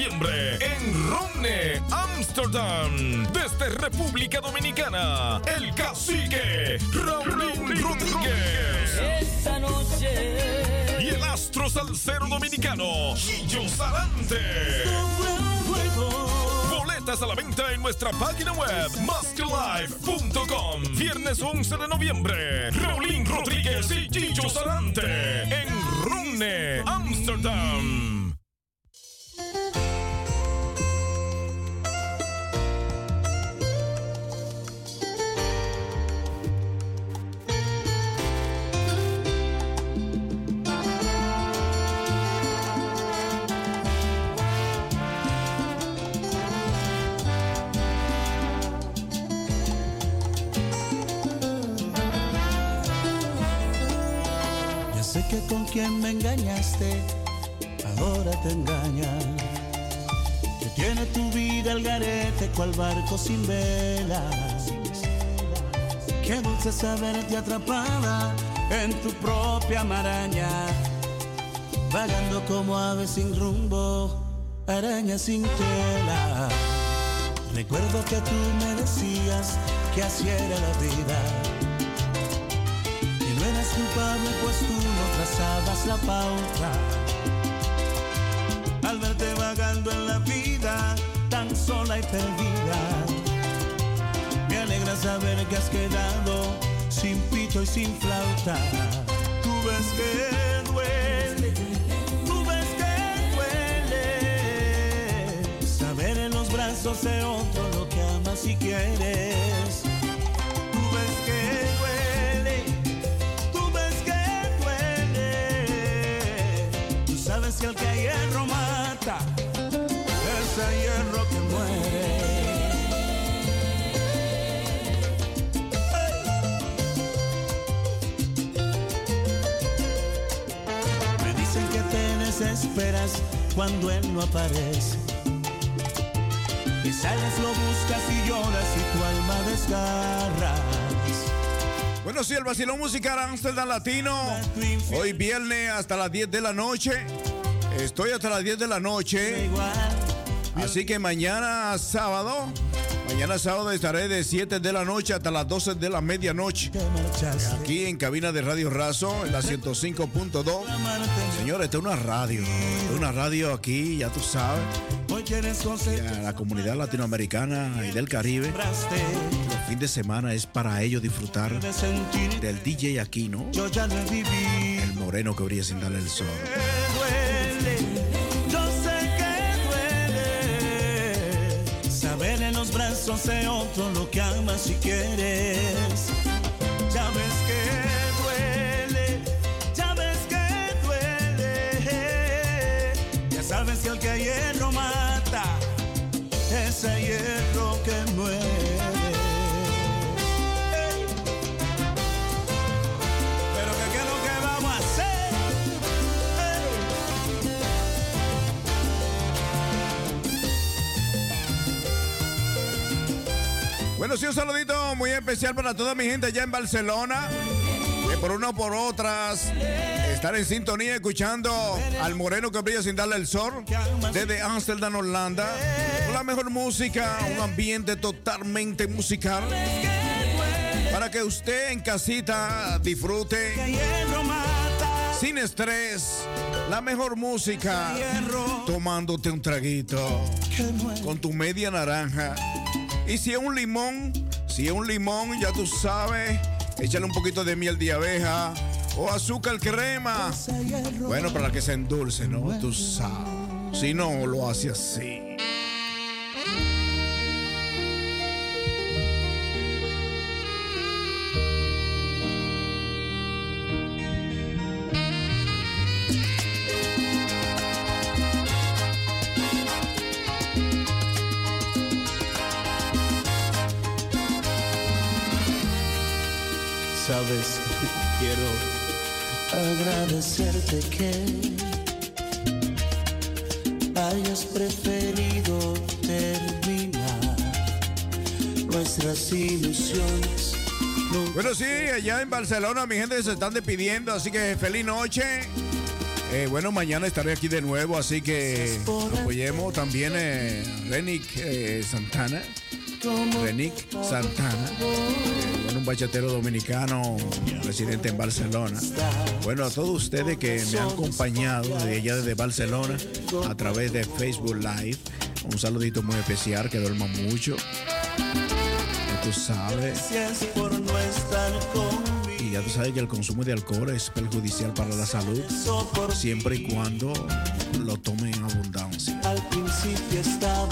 Speaker 19: Noviembre en Ronne, Amsterdam, desde República Dominicana, el cacique Raúl Rodríguez.
Speaker 3: Esta noche.
Speaker 19: Y el astro salsero dominicano, Gillo Sarante. Boletas a la venta en nuestra página web, masklife.com. Viernes 11 de noviembre, Raulín Rodríguez y Gillo Sarante en Runne, Amsterdam.
Speaker 6: Saberte atrapada en tu propia maraña. Vagando como ave sin rumbo, araña sin tela. Recuerdo que tú me decías que así era la vida. Que no eras culpable pues tú no trazabas la pauta. Al verte vagando en la vida, tan sola y perdida. Me alegra saber que has quedado sin pito y sin flauta. Tú ves que duele, tú ves que duele. Saber en los brazos de otro lo que amas y quieres. Tú ves que duele, tú ves que duele. Tú sabes que el que hierro mata, es el hierro que muere. Te desesperas cuando él no aparece. Y sales, lo buscas y lloras y tu alma desgarras.
Speaker 2: Bueno, sí, el vacilón musical Amsterdam Latino. Hoy viernes hasta las 10 de la noche. Estoy hasta las 10 de la noche. Así que mañana sábado. Mañana sábado estaré de 7 de la noche hasta las 12 de la medianoche. Aquí en cabina de Radio Razo, en la 105.2. Señores, esta es una radio. Es una radio aquí, ya tú sabes. Y a la comunidad latinoamericana y del Caribe. Los fines de semana es para ellos disfrutar del DJ aquí, ¿no? El moreno que brilla sin darle el sol.
Speaker 6: Brazos de otro lo que amas y quieres.
Speaker 2: Bueno, sí, un saludito muy especial para toda mi gente allá en Barcelona. Que por una o por otras estar en sintonía escuchando al moreno que brilla sin darle el sol desde Amsterdam, Holanda. Con la mejor música, un ambiente totalmente musical. Para que usted en casita disfrute sin estrés la mejor música tomándote un traguito con tu media naranja. Y si es un limón, si es un limón, ya tú sabes, échale un poquito de miel de abeja o azúcar crema. Bueno, para que se endulce, ¿no? Tú sabes. Si no, lo hace así.
Speaker 6: Agradecerte que hayas preferido terminar nuestras ilusiones.
Speaker 2: Bueno, sí, allá en Barcelona mi gente se están despidiendo, así que feliz noche. Eh, bueno, mañana estaré aquí de nuevo, así que apoyemos también eh, Renick eh, Santana. Renick Santana, eh, bueno, un bachatero dominicano residente en Barcelona. Bueno, a todos ustedes que me han acompañado de allá desde Barcelona a través de Facebook Live, un saludito muy especial, que duerman mucho. Ya tú sabes. Y ya tú sabes que el consumo de alcohol es perjudicial para la salud, siempre y cuando lo tomen en abundancia.
Speaker 5: Al principio estaba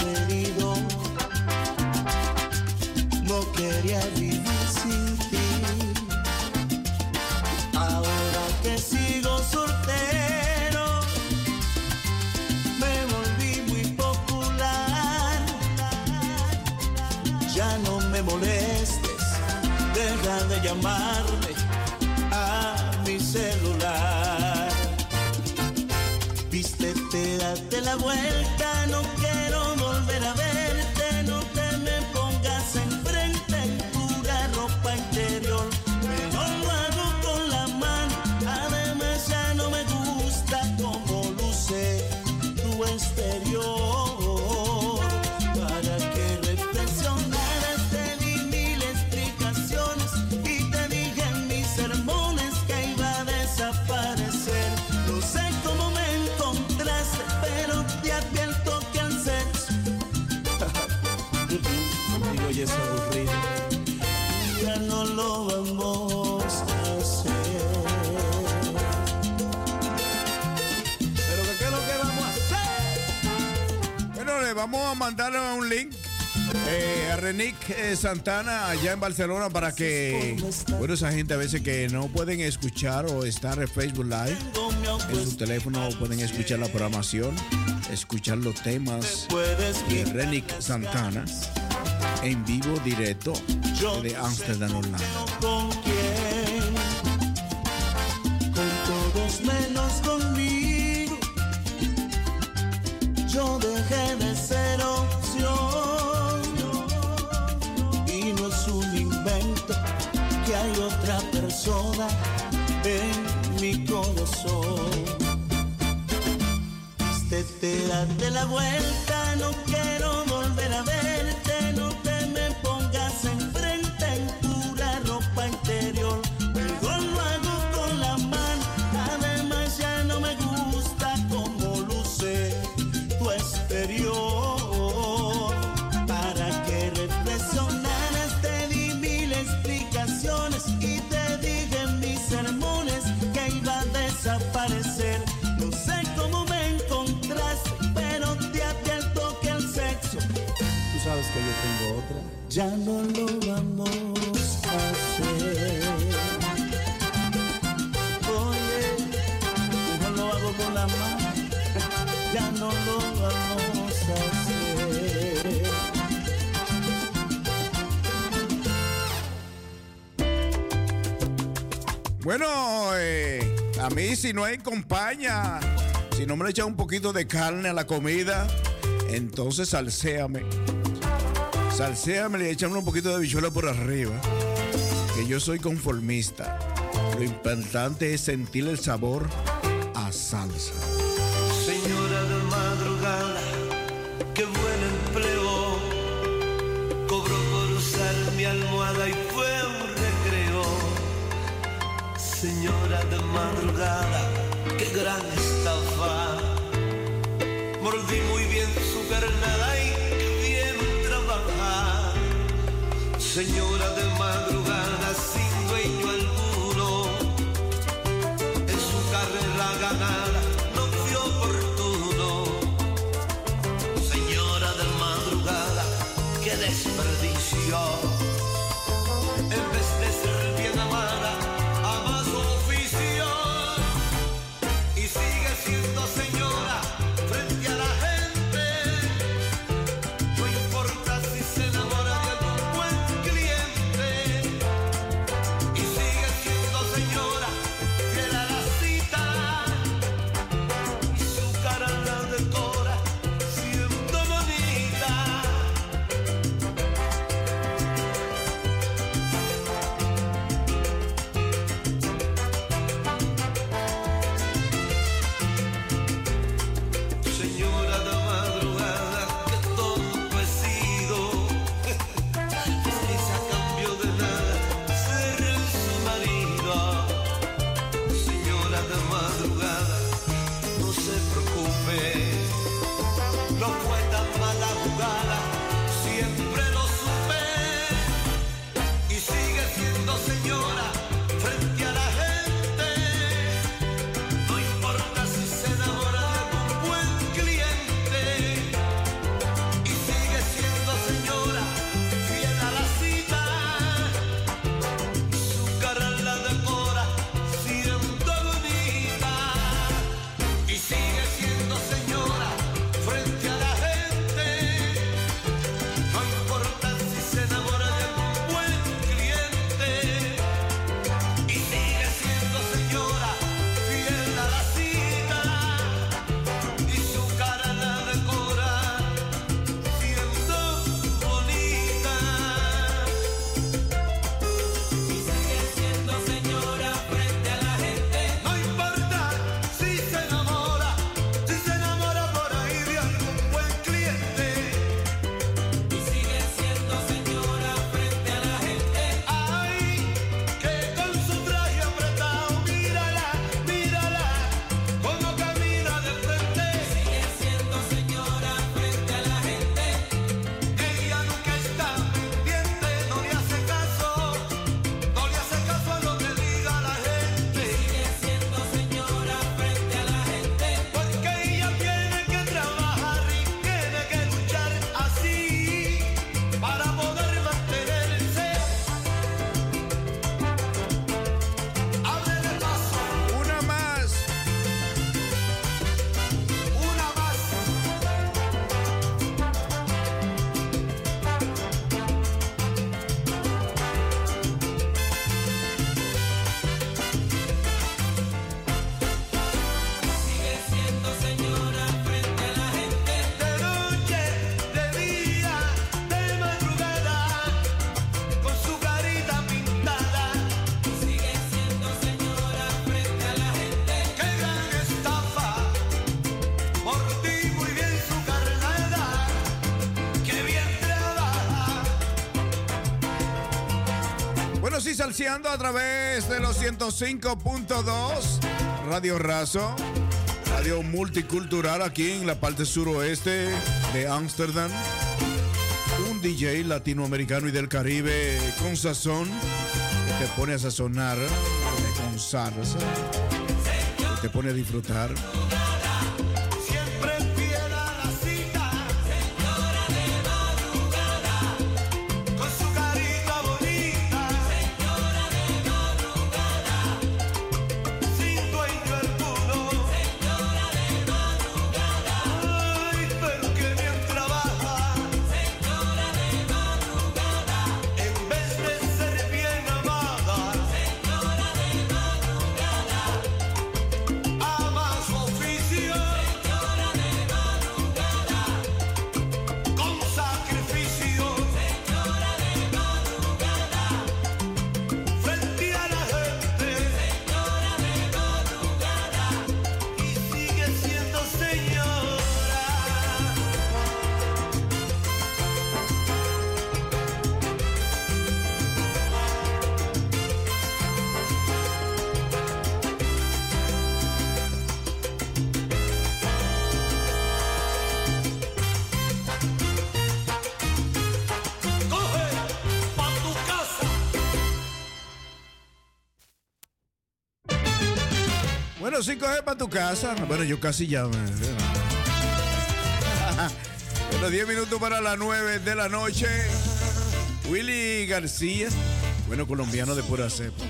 Speaker 5: vamos a
Speaker 2: mandar un link eh, a Renick eh, Santana allá en Barcelona para que, bueno, esa gente a veces que no pueden escuchar o estar en Facebook Live, en su teléfono pueden escuchar la programación, escuchar los temas de Renick Santana en vivo directo de Amsterdam, Holanda.
Speaker 5: Yo dejé de ser opción y no es un invento que hay otra persona en mi corazón. Vístete, date la vuelta, no ya no lo vamos a hacer. Oye, no lo hago con la mano, ya no lo vamos a hacer.
Speaker 2: Bueno, eh, a mí si no hay compañía, si no me le echan un poquito de carne a la comida, entonces salséame. Salséame y échame un poquito de bichuela por arriba. Que yo soy conformista. Lo importante es sentir el sabor a salsa.
Speaker 5: Señora de madrugada, qué buen empleo. Cobró por usar mi almohada y fue un recreo. Señora de madrugada, qué gran Señora de A través de los 105.2, Radio Razo, Radio Multicultural aquí en la parte suroeste de Ámsterdam. Un DJ latinoamericano y del Caribe con sazón que te pone a sazonar, con salsa, que te pone a disfrutar.
Speaker 2: casa.
Speaker 5: Bueno, yo casi ya. [LAUGHS] bueno, 10 minutos para las 9 de la noche. Willy García, bueno, colombiano de pura cepa.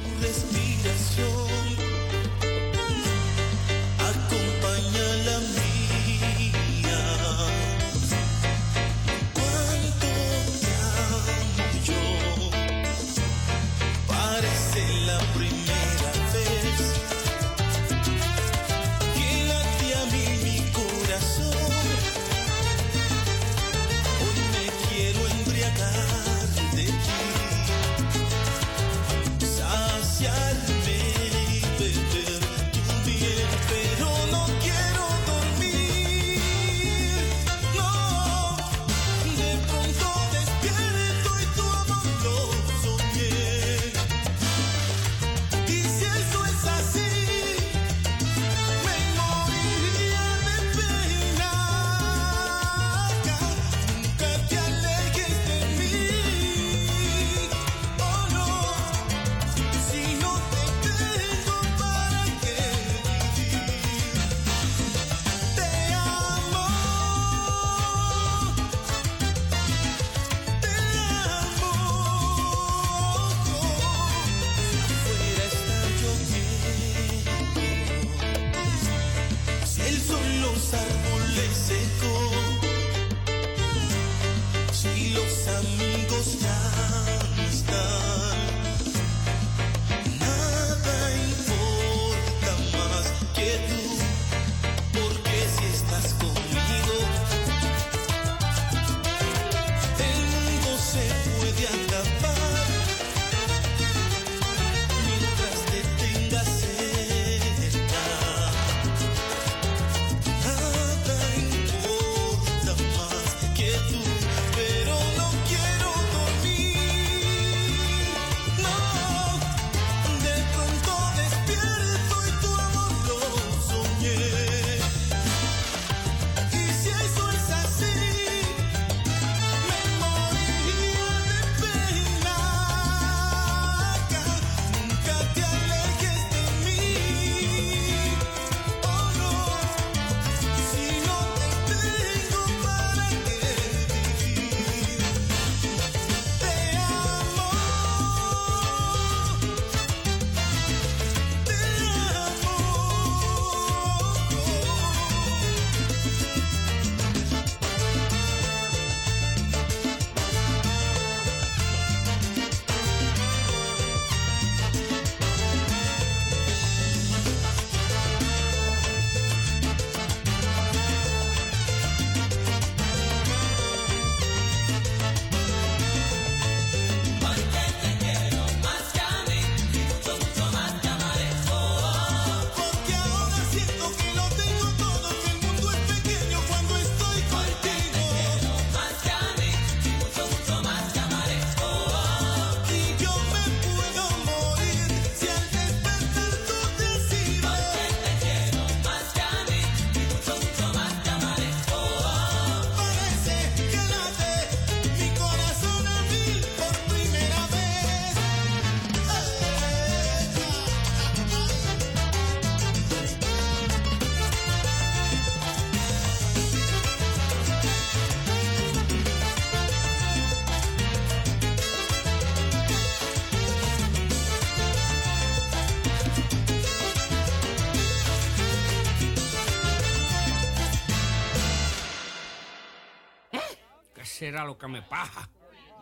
Speaker 20: lo
Speaker 21: que me paja.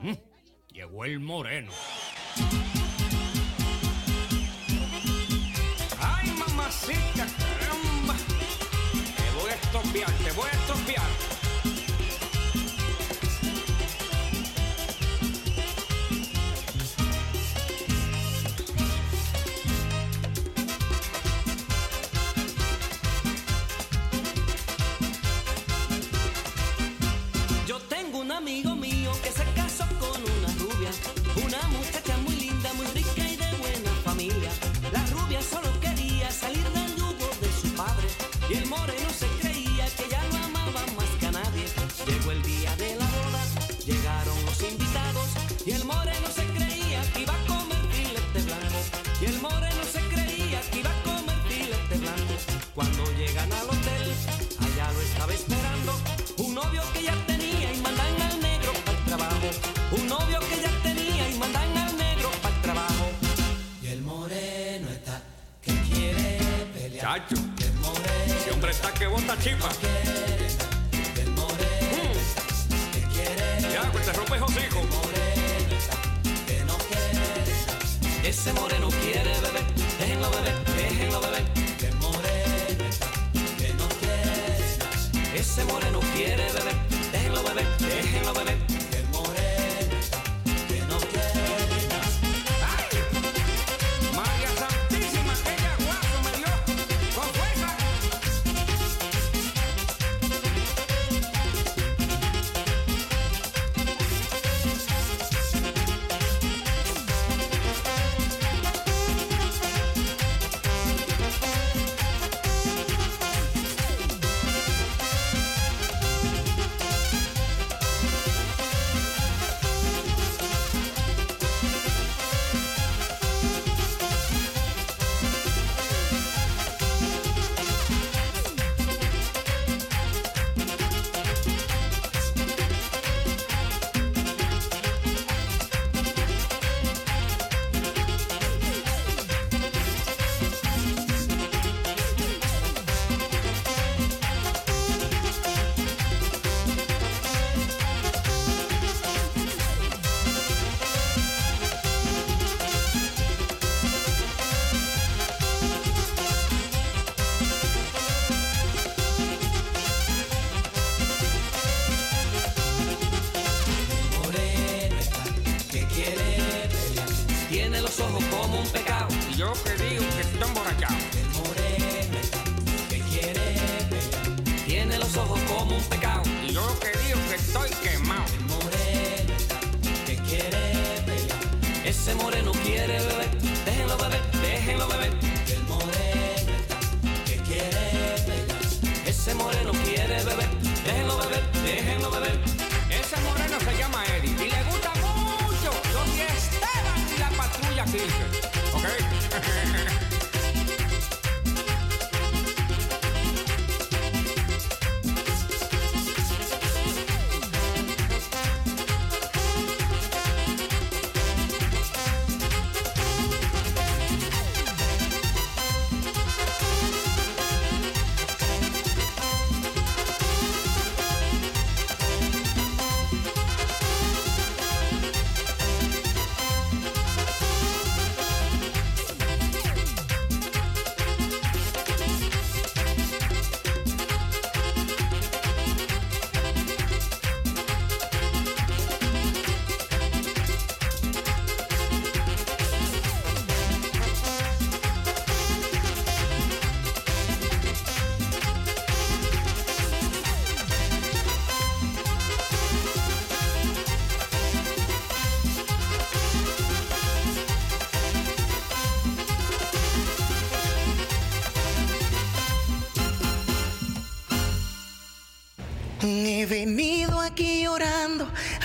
Speaker 21: Mm. Llegó el moreno.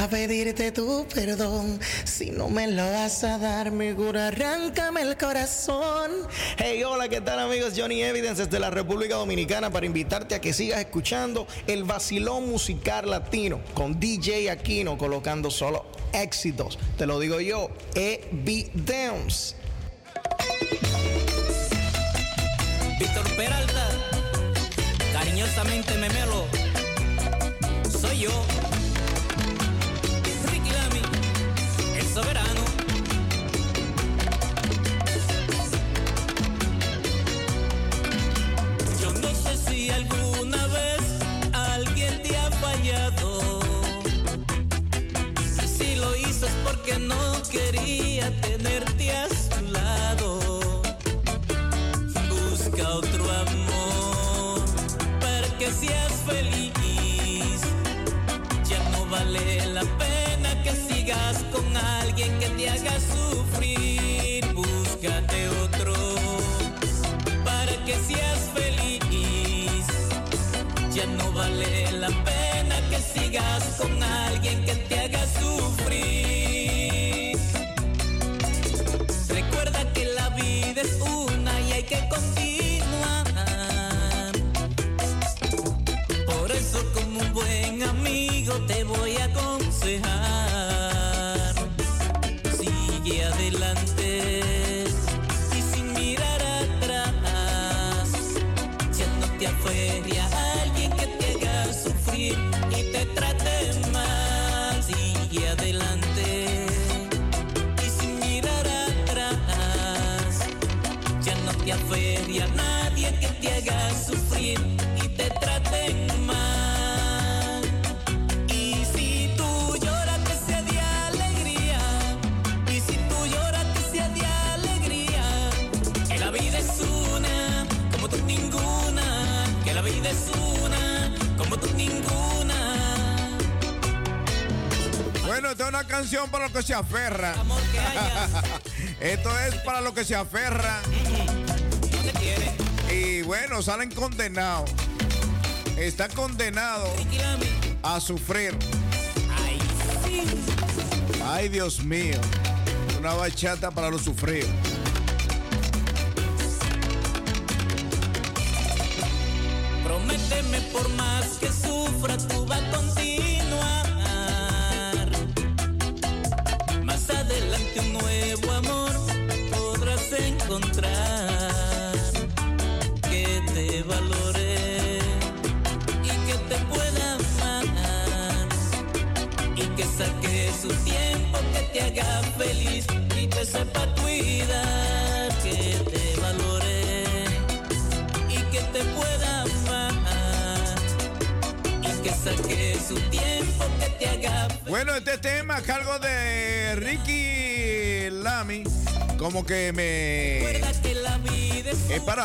Speaker 21: a
Speaker 22: pedirte tu perdón. Si no me lo vas a dar, mi cura, arráncame el corazón.
Speaker 23: Hey, hola, ¿qué tal amigos? Johnny Evidence desde la República Dominicana para invitarte a que sigas escuchando el vacilón musical latino con DJ Aquino colocando solo éxitos. Te lo digo yo, Evidence.
Speaker 2: se aferra. [LAUGHS] Esto es para los que se aferra. Y bueno, salen condenados. Está condenado a sufrir. Ay, Dios mío. Una bachata para los sufridos.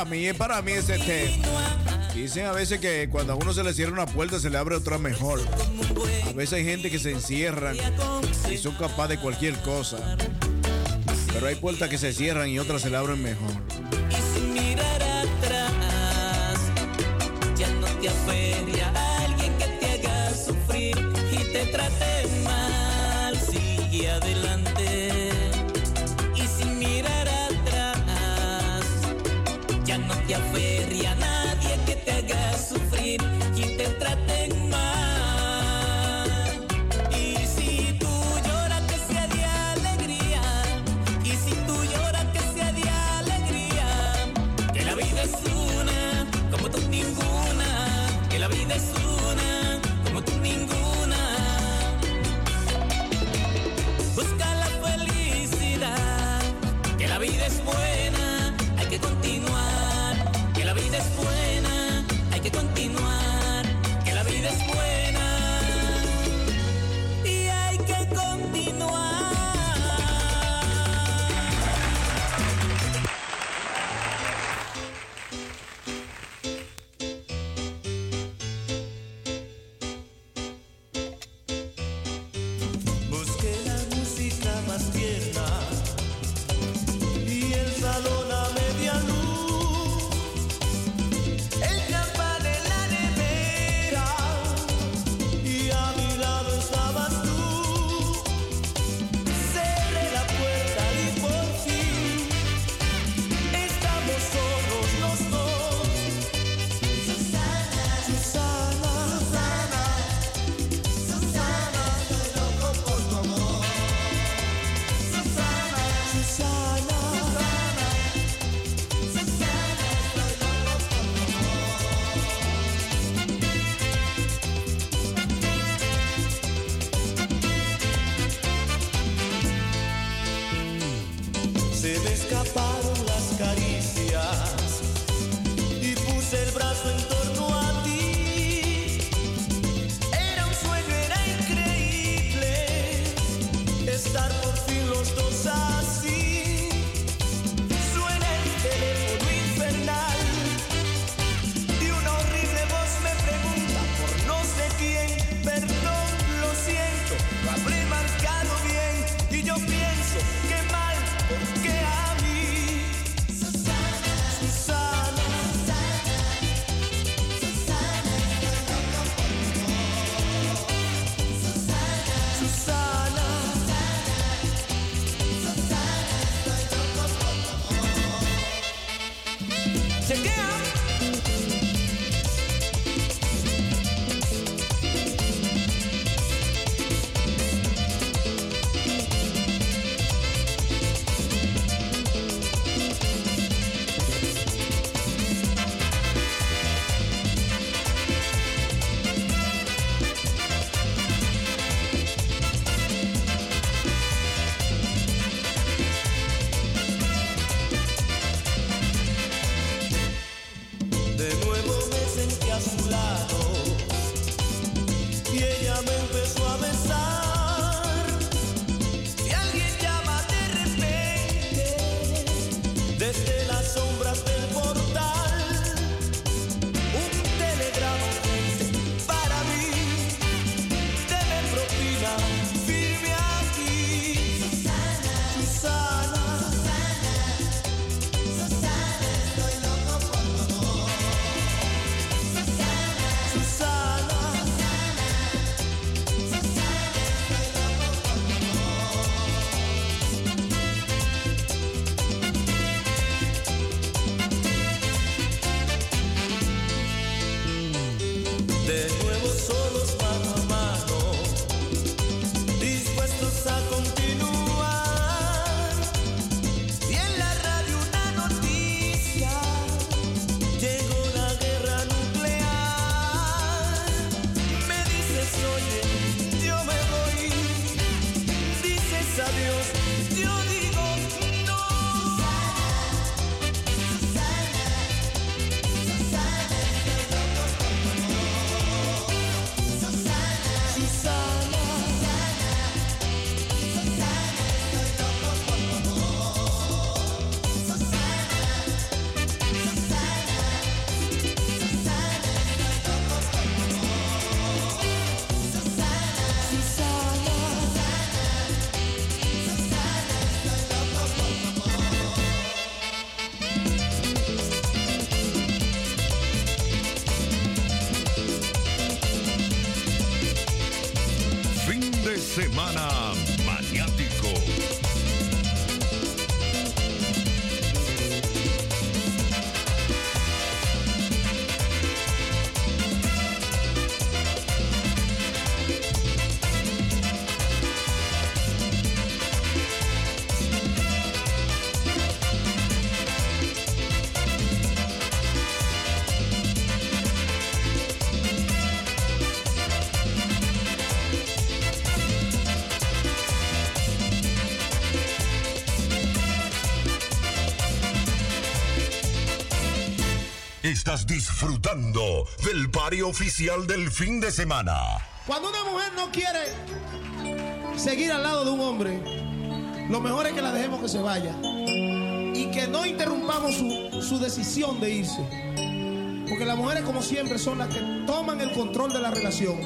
Speaker 2: mí, para mí ese este, tema. Dicen a veces que cuando a uno se le cierra una puerta se le abre otra mejor. A veces hay gente que se encierra y son capaz de cualquier cosa. Pero hay puertas que se cierran y otras se le abren mejor.
Speaker 8: Y sin mirar atrás, ya no te
Speaker 4: Estás disfrutando del pario oficial del fin de semana.
Speaker 24: Cuando una mujer no quiere seguir al lado de un hombre, lo mejor es que la dejemos que se vaya. Y que no interrumpamos su, su decisión de irse. Porque las mujeres, como siempre, son las que toman el control de la relación.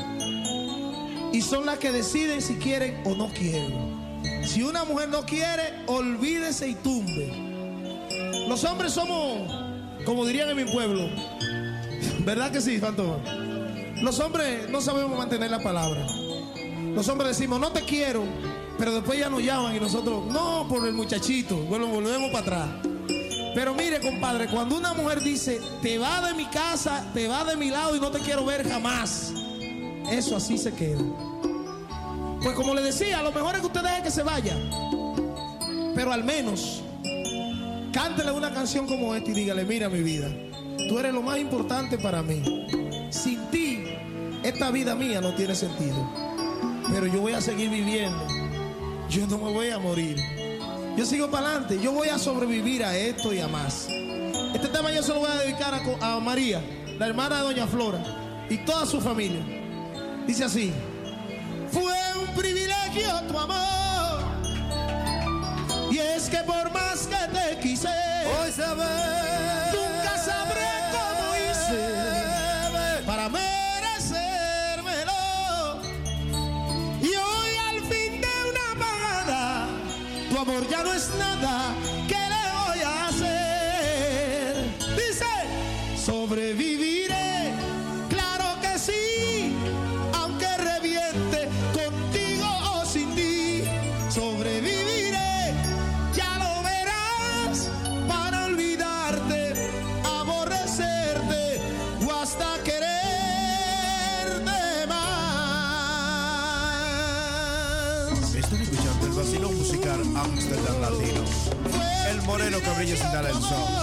Speaker 24: Y son las que deciden si quieren o no quieren. Si una mujer no quiere, olvídese y tumbe. Los hombres somos, como dirían en mi pueblo, ¿verdad que sí, Fantoma? Los hombres no sabemos mantener la palabra. Los hombres decimos, no te quiero, pero después ya nos llaman y nosotros, no, por el muchachito, bueno, volvemos para atrás. Pero mire, compadre, cuando una mujer dice, te va de mi casa, te va de mi lado y no te quiero ver jamás, eso así se queda. Pues como le decía, lo mejor es que usted deje que se vaya. Pero al menos, cántele una canción como esta y dígale, mira mi vida, tú eres lo más importante para mí. Sin ti, esta vida mía no tiene sentido. Pero yo voy a seguir viviendo. Yo no me voy a morir. Yo sigo para adelante. Yo voy a sobrevivir a esto y a más. Este tema yo se lo voy a dedicar a, a María, la hermana de Doña Flora, y toda su familia. Dice así. Fue un privilegio tu amor. Y es que por más que te quise, hoy nunca moreno que brilla sin dar el sol.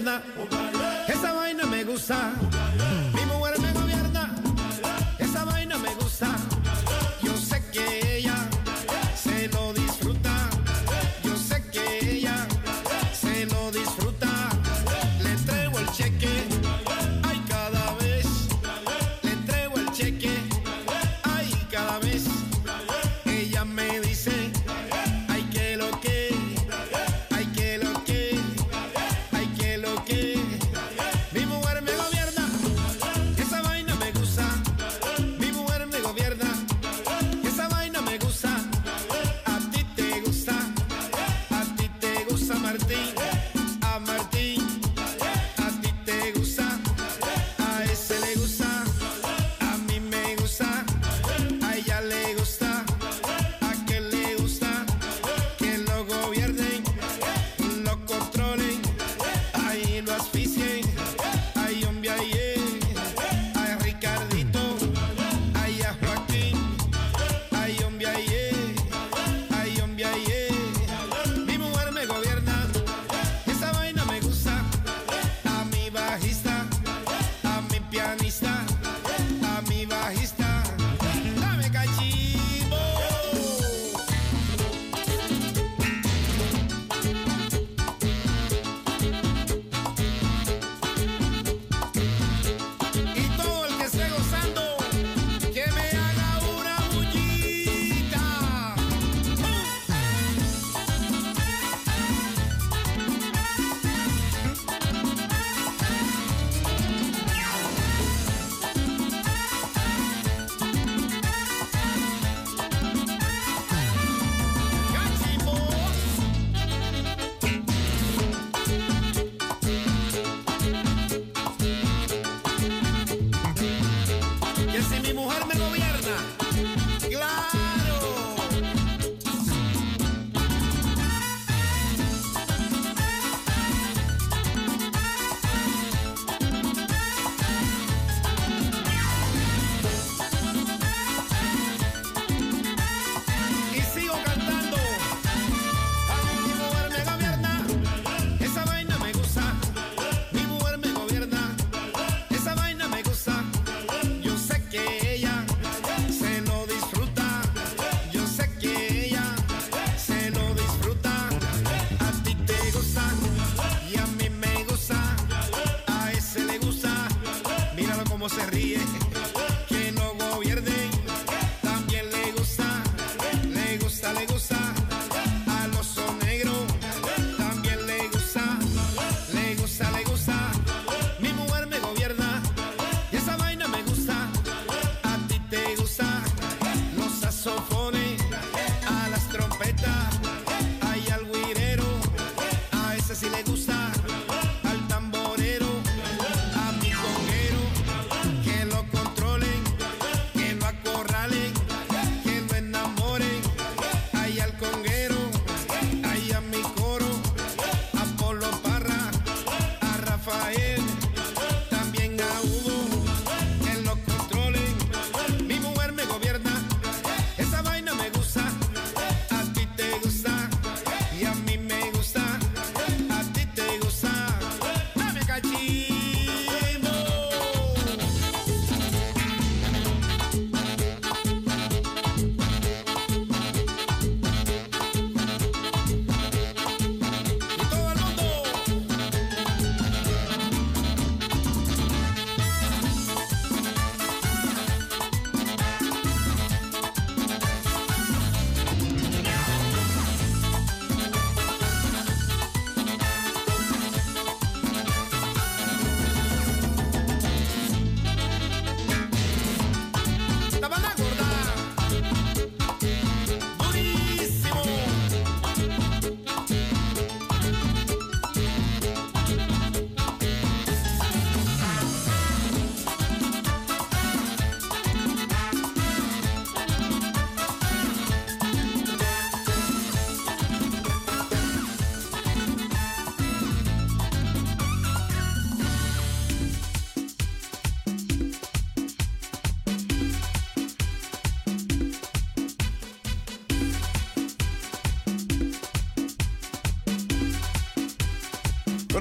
Speaker 16: Mujer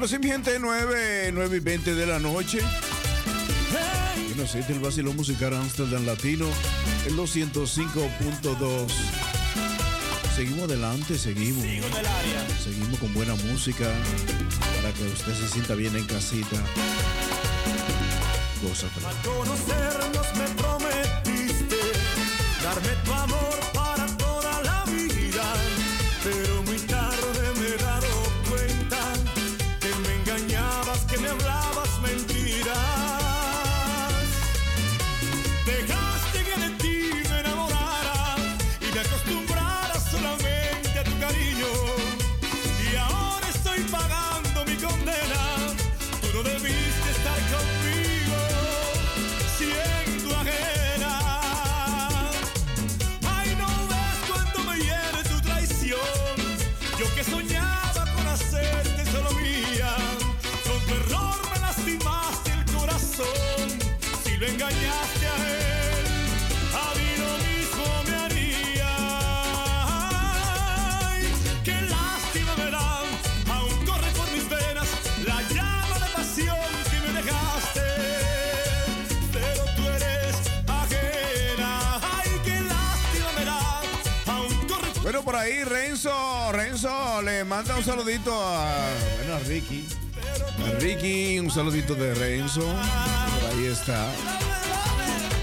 Speaker 2: Bueno, sí, mi gente, 9, 9 y 20 de la noche. En aceite el vacilón musical Amsterdam Latino, el 205.2. Seguimos adelante, seguimos. Seguimos con buena música para que usted se sienta bien en casita. Goza. Pues.
Speaker 18: Al conocernos me prometiste darme tu amor.
Speaker 2: manda un saludito a, bueno, a Ricky. A Ricky, un saludito de Renzo. Ahí está.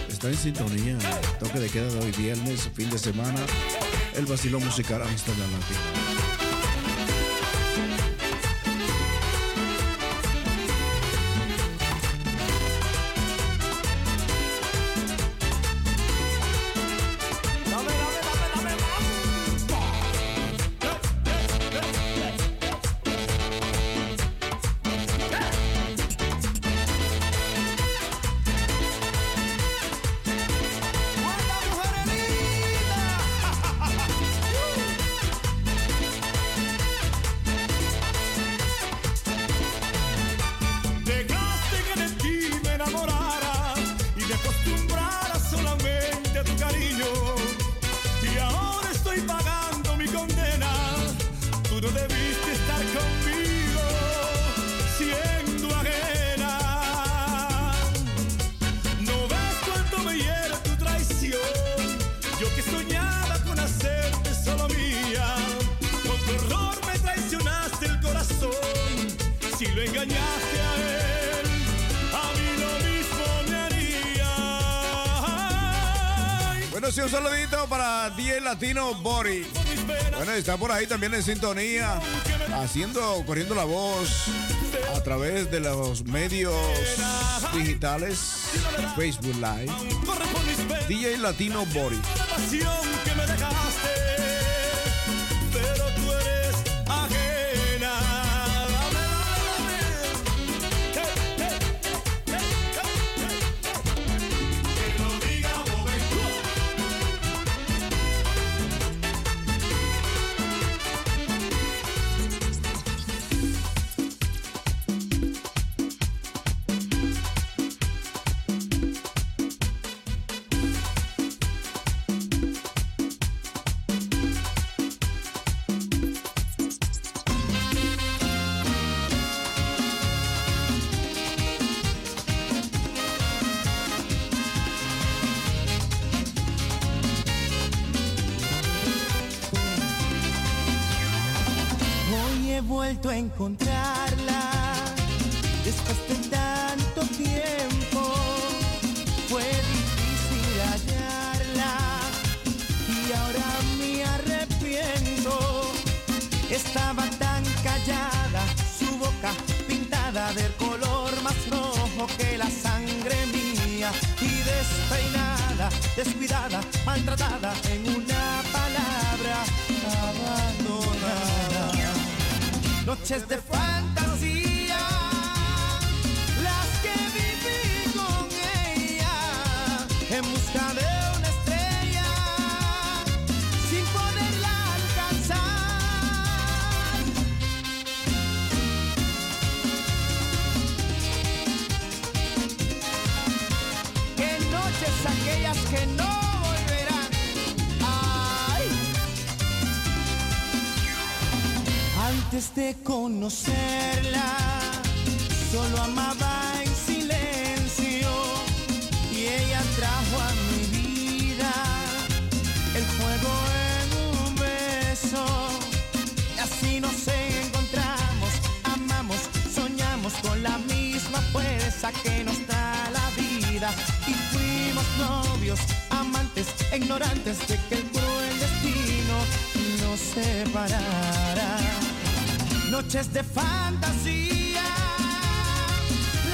Speaker 2: Está en sintonía. Toque de queda de hoy viernes, fin de semana. El vacilón musical Amsterdam Latino. está por ahí también en sintonía, haciendo, corriendo la voz a través de los medios digitales, Facebook Live, DJ Latino
Speaker 18: Body. que
Speaker 12: nos da la vida. Y fuimos novios, amantes, ignorantes de que el cruel destino nos separara. Noches de fantasía,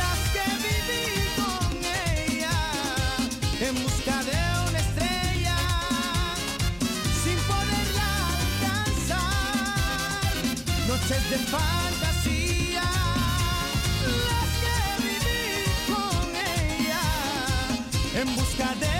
Speaker 12: las que viví con ella en busca de una estrella, sin poderla alcanzar. Noches de fantasía. Em busca de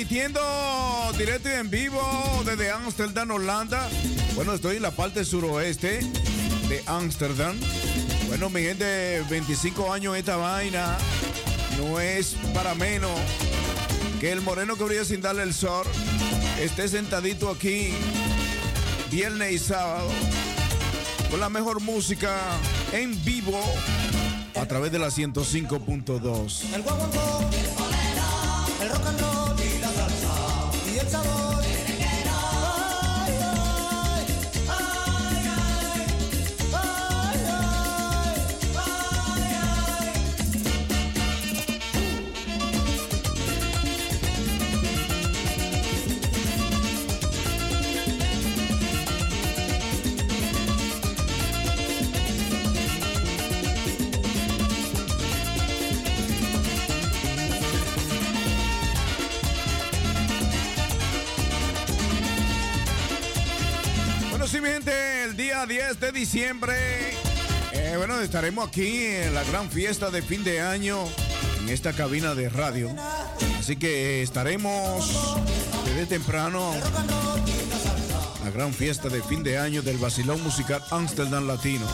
Speaker 2: transmitiendo directo y en vivo desde Amsterdam, Holanda. Bueno, estoy en la parte suroeste de Amsterdam. Bueno, mi gente, 25 años esta vaina. No es para menos que el moreno que brilla sin darle el sol esté sentadito aquí viernes y sábado con la mejor música en vivo a través de la 105.2.
Speaker 16: diciembre. Eh, bueno, estaremos aquí en la gran fiesta de fin de año en esta cabina de radio. Así que estaremos desde temprano. La gran fiesta de fin de año del Basilón Musical Amsterdam Latino.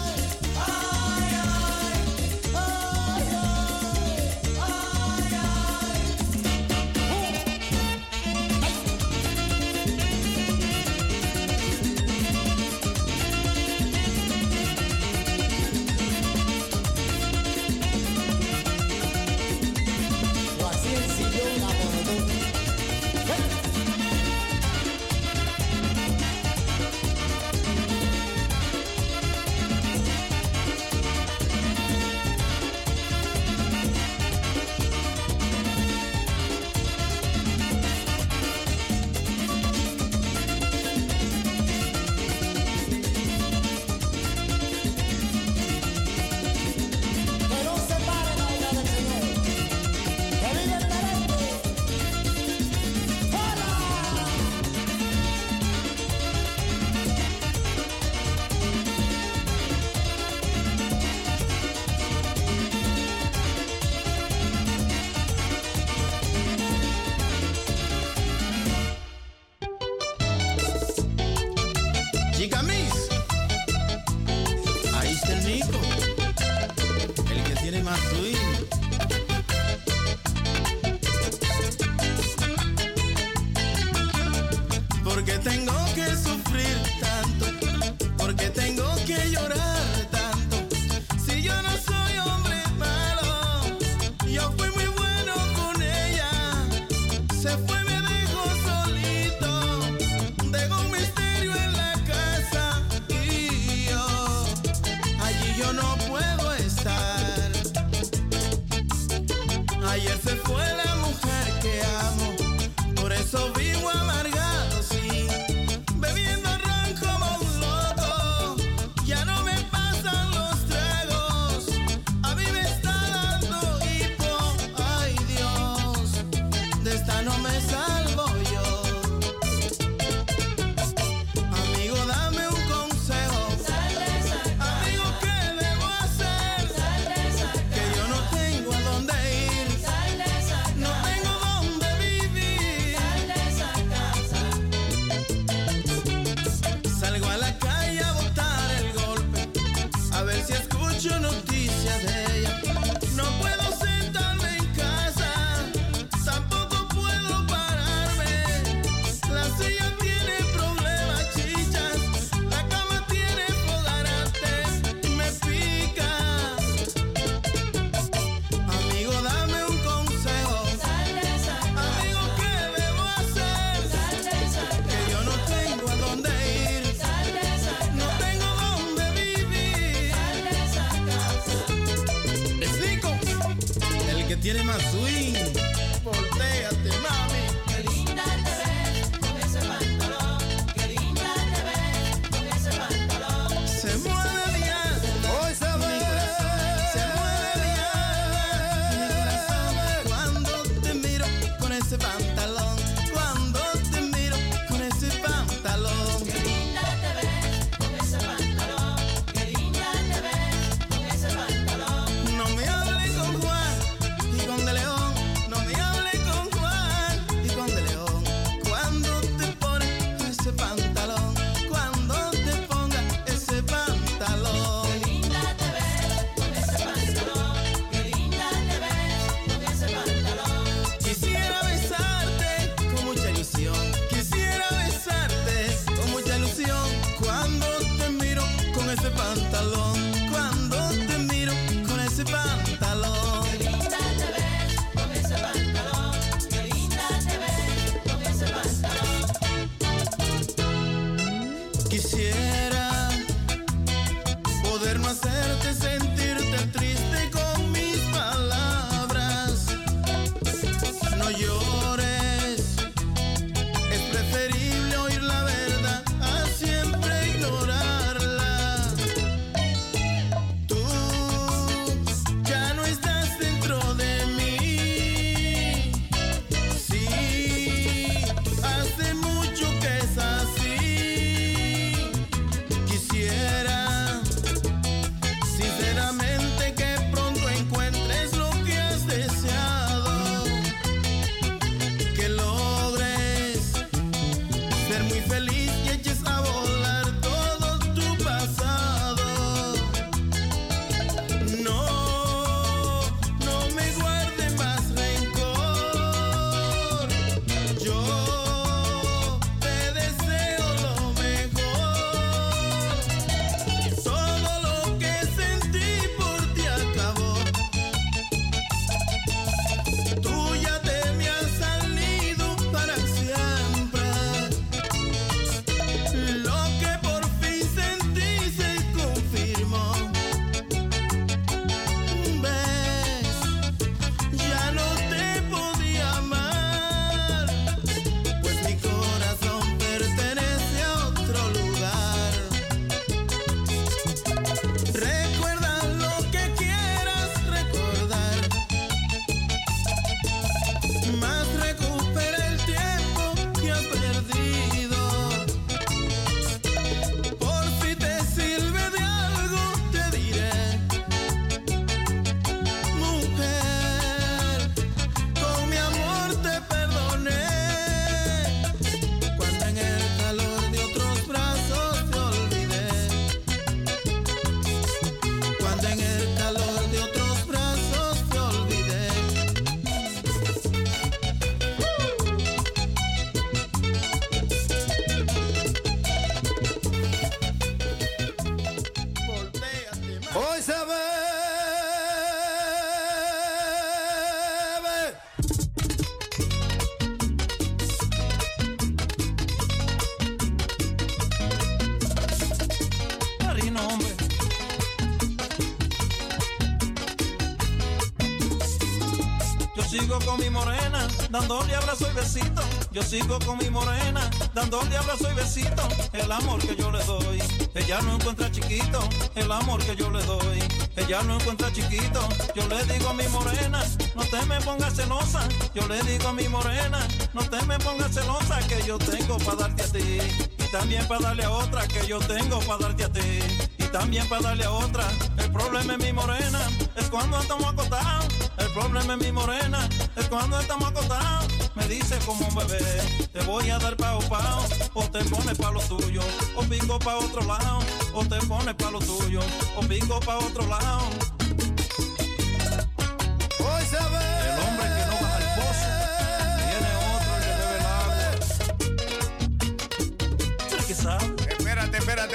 Speaker 25: Yo
Speaker 16: sigo con mi morena, dándole abrazo y besito. Yo sigo con mi morena, dándole abrazo y besito. El amor que yo le doy, ella no encuentra chiquito. El amor que yo le doy, ella no encuentra chiquito. Yo le digo a mi morena, no te me pongas celosa. Yo le digo a mi morena, no te me pongas celosa. Que yo tengo para darte a ti. Y también para darle a otra que yo tengo para darte a ti. También para darle a otra. El problema es mi morena, es cuando estamos acostados. El problema es mi morena, es cuando estamos acostados. Me dice como un bebé, te voy a dar pao pao. O te pones pa' lo tuyo, o pico pa' otro lado. O te pones pa' lo tuyo, o pico pa' otro lado.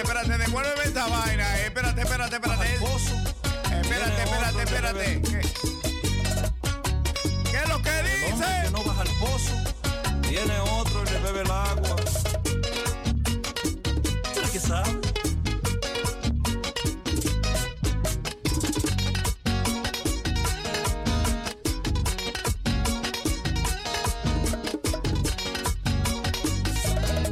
Speaker 2: Espérate, espérate, esta vaina. eh. Espérate, espérate, espérate. Espérate, espérate, espérate. ¿Qué, es lo que dice?
Speaker 16: que no baja al pozo, tiene otro y le bebe el agua. ¿Tú qué sabes?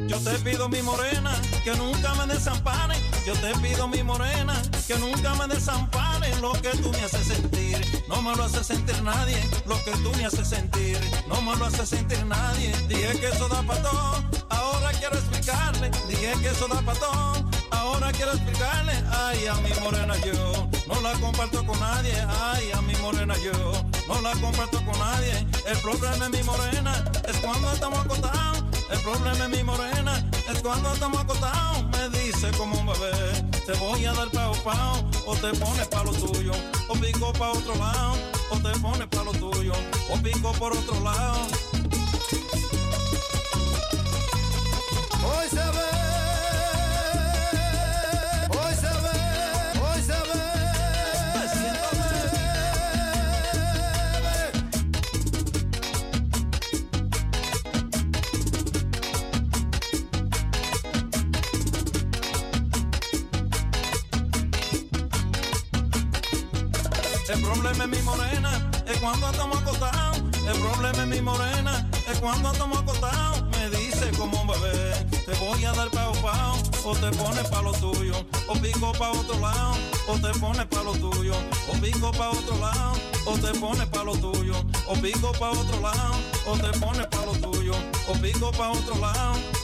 Speaker 16: Yo te pido mi morena que nunca me desampare. Yo te pido mi morena que nunca me desampare. Lo que tú me haces sentir, no me lo hace sentir nadie. Lo que tú me haces sentir, no me lo hace sentir nadie. Dije que eso da pa' todo, ahora quiero explicarle. Dije que eso da pa' todo, ahora quiero explicarle. Ay, a mi morena yo no la comparto con nadie. Ay, a mi morena yo no la comparto con nadie. El problema es mi morena, es cuando estamos acostados. El problema es mi morena, es cuando estamos acostados. Me dice como un bebé, te voy a dar pao pao, o te pones pa' lo tuyo, o pico pa' otro lado, o te pones pa' lo tuyo, o pico por otro lado.
Speaker 12: Hoy se ve.
Speaker 16: Cuando estamos acostados. El problema es mi morena, es cuando estamos acostados. Me dice como un bebé, te voy a dar pao pao, o te pones pa' lo tuyo, o pico pa' otro lado, o te pones pa' lo tuyo, o pico pa' otro lado, o te pones pa' lo tuyo, o pico pa' otro lado, o te pones pa' lo tuyo, o pico pa' otro lado.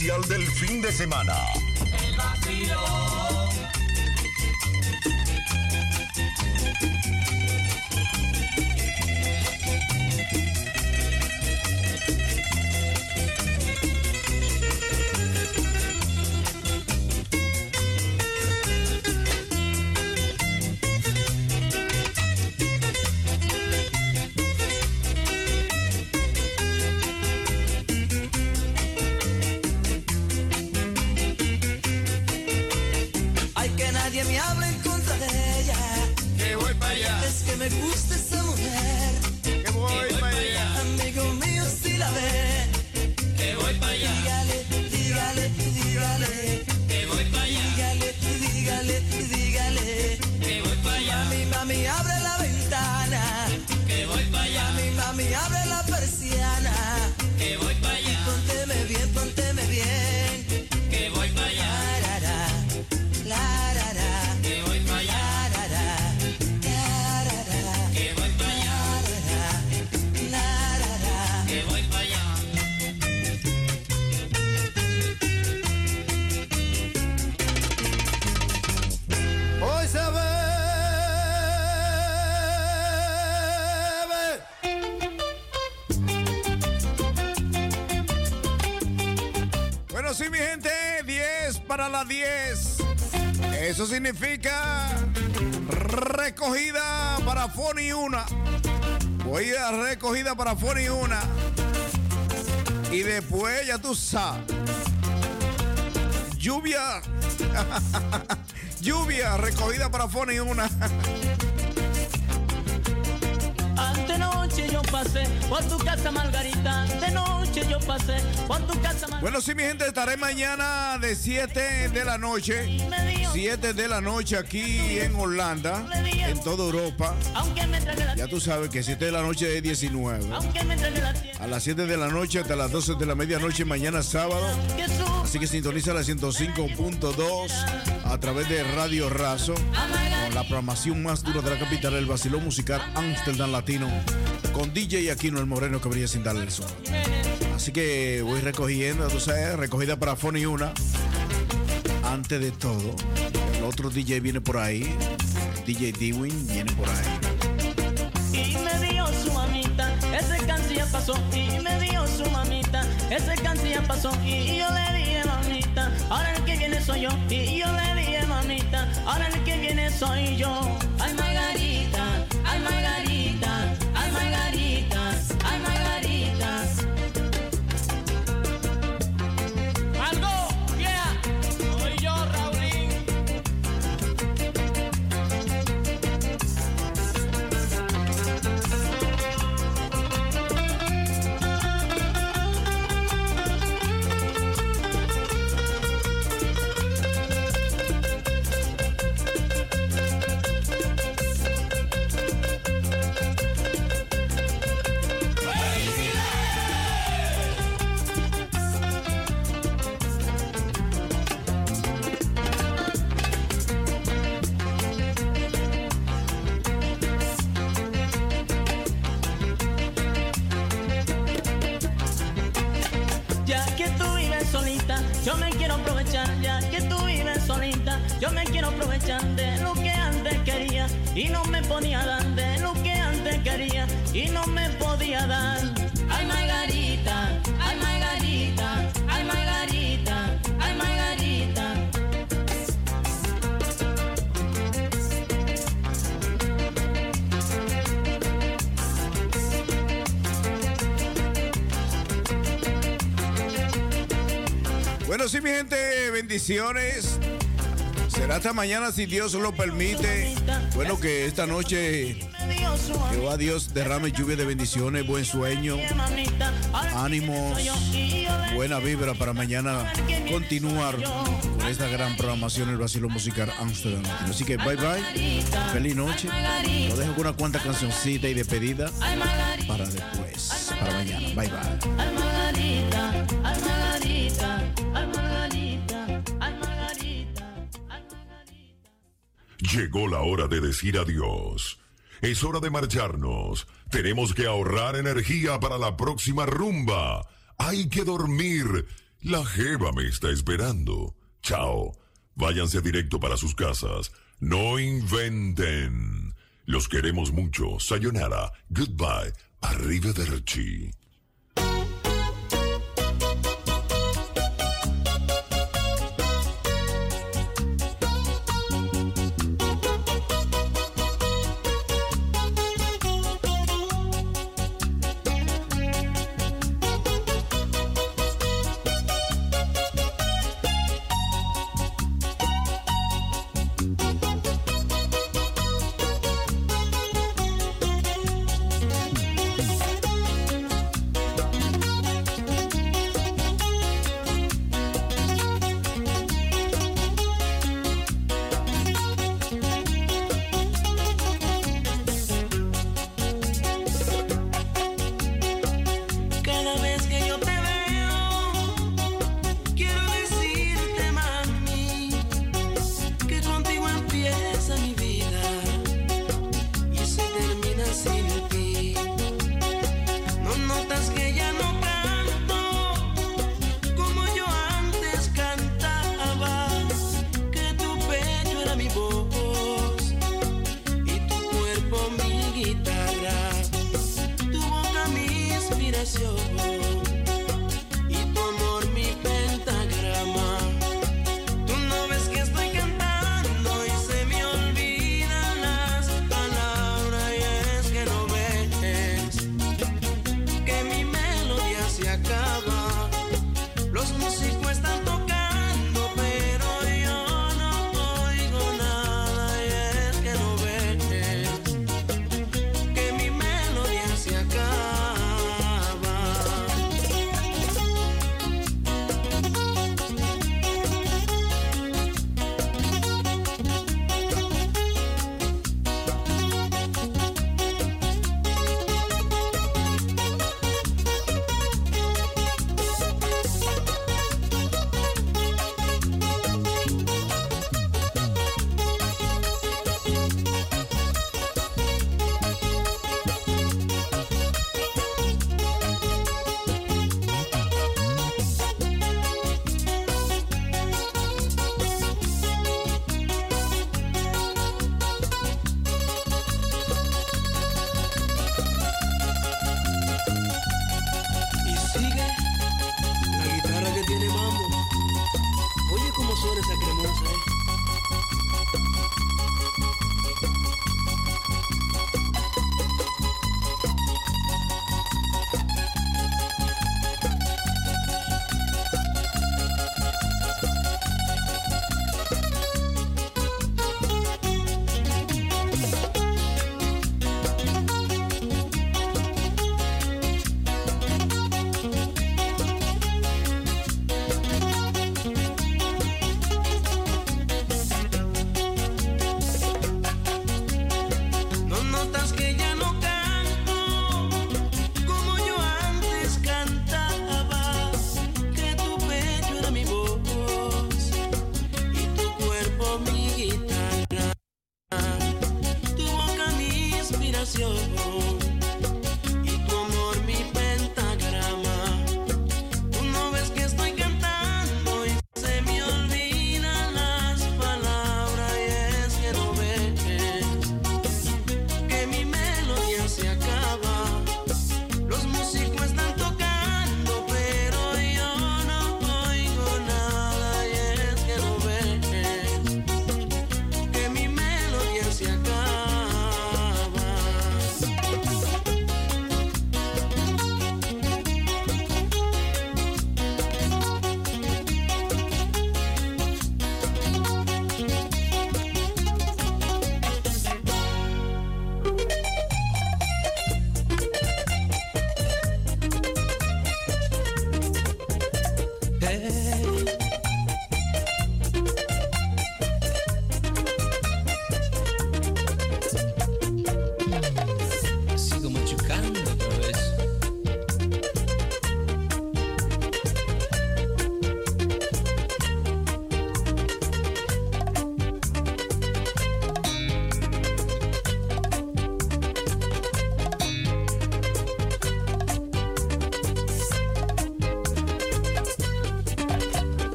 Speaker 4: Del fin de semana.
Speaker 2: Significa recogida para Foni una. Voy a recogida para Foni una. Y después, ya tú sabes. Lluvia. [LAUGHS] Lluvia, recogida para Foni una.
Speaker 26: Antenoche yo pasé por tu casa Margarita. De noche yo pasé por tu casa.
Speaker 2: Bueno, sí, mi gente, estaré mañana de 7 de la noche. 7 de la noche aquí en Holanda, en toda Europa. Ya tú sabes que 7 de la noche es 19.
Speaker 26: aunque me trague la tierra.
Speaker 2: A las 7 de la noche hasta las 12 de la medianoche mañana sábado. Así que sintoniza la 105.2 a través de Radio Razo. Con la programación más dura de la capital, el vacilón musical Amsterdam Latino. Con DJ Aquino el Moreno que brilla sin darle el sol. Así que voy recogiendo, tú sabes, recogida para Fony una. Antes de todo, el otro DJ viene por ahí. DJ Dewin viene por ahí.
Speaker 26: Y me dio su mamita, ese ya pasó. Y me dio su mamita, ese ya pasó. Y yo le dije, mamita, ahora el que viene soy yo. Y yo le dije, mamita, ahora el que viene soy yo. Ay, Margarita, ay, Margarita, y no me podía dar. De lo que antes quería y no me podía dar. Ay, Margarita, ay, Margarita, ay, Margarita, ay, Margarita.
Speaker 2: Bueno, sí, mi gente, bendiciones. Será hasta mañana si Dios lo permite. Bueno, que esta noche Jehová Dios derrame lluvia de bendiciones, buen sueño, ánimos, buena vibra para mañana continuar con esta gran programación el vacilo musical Amsterdam. Así que bye bye, feliz noche. Lo dejo con una cuanta cancioncita y despedida para después, para mañana. Bye bye.
Speaker 4: Llegó la hora de decir adiós. Es hora de marcharnos. Tenemos que ahorrar energía para la próxima rumba.
Speaker 12: Hay que dormir. La jeva me está esperando. Chao. Váyanse directo para sus casas. No inventen. Los queremos mucho. Sayonara. Goodbye. Arrivederci.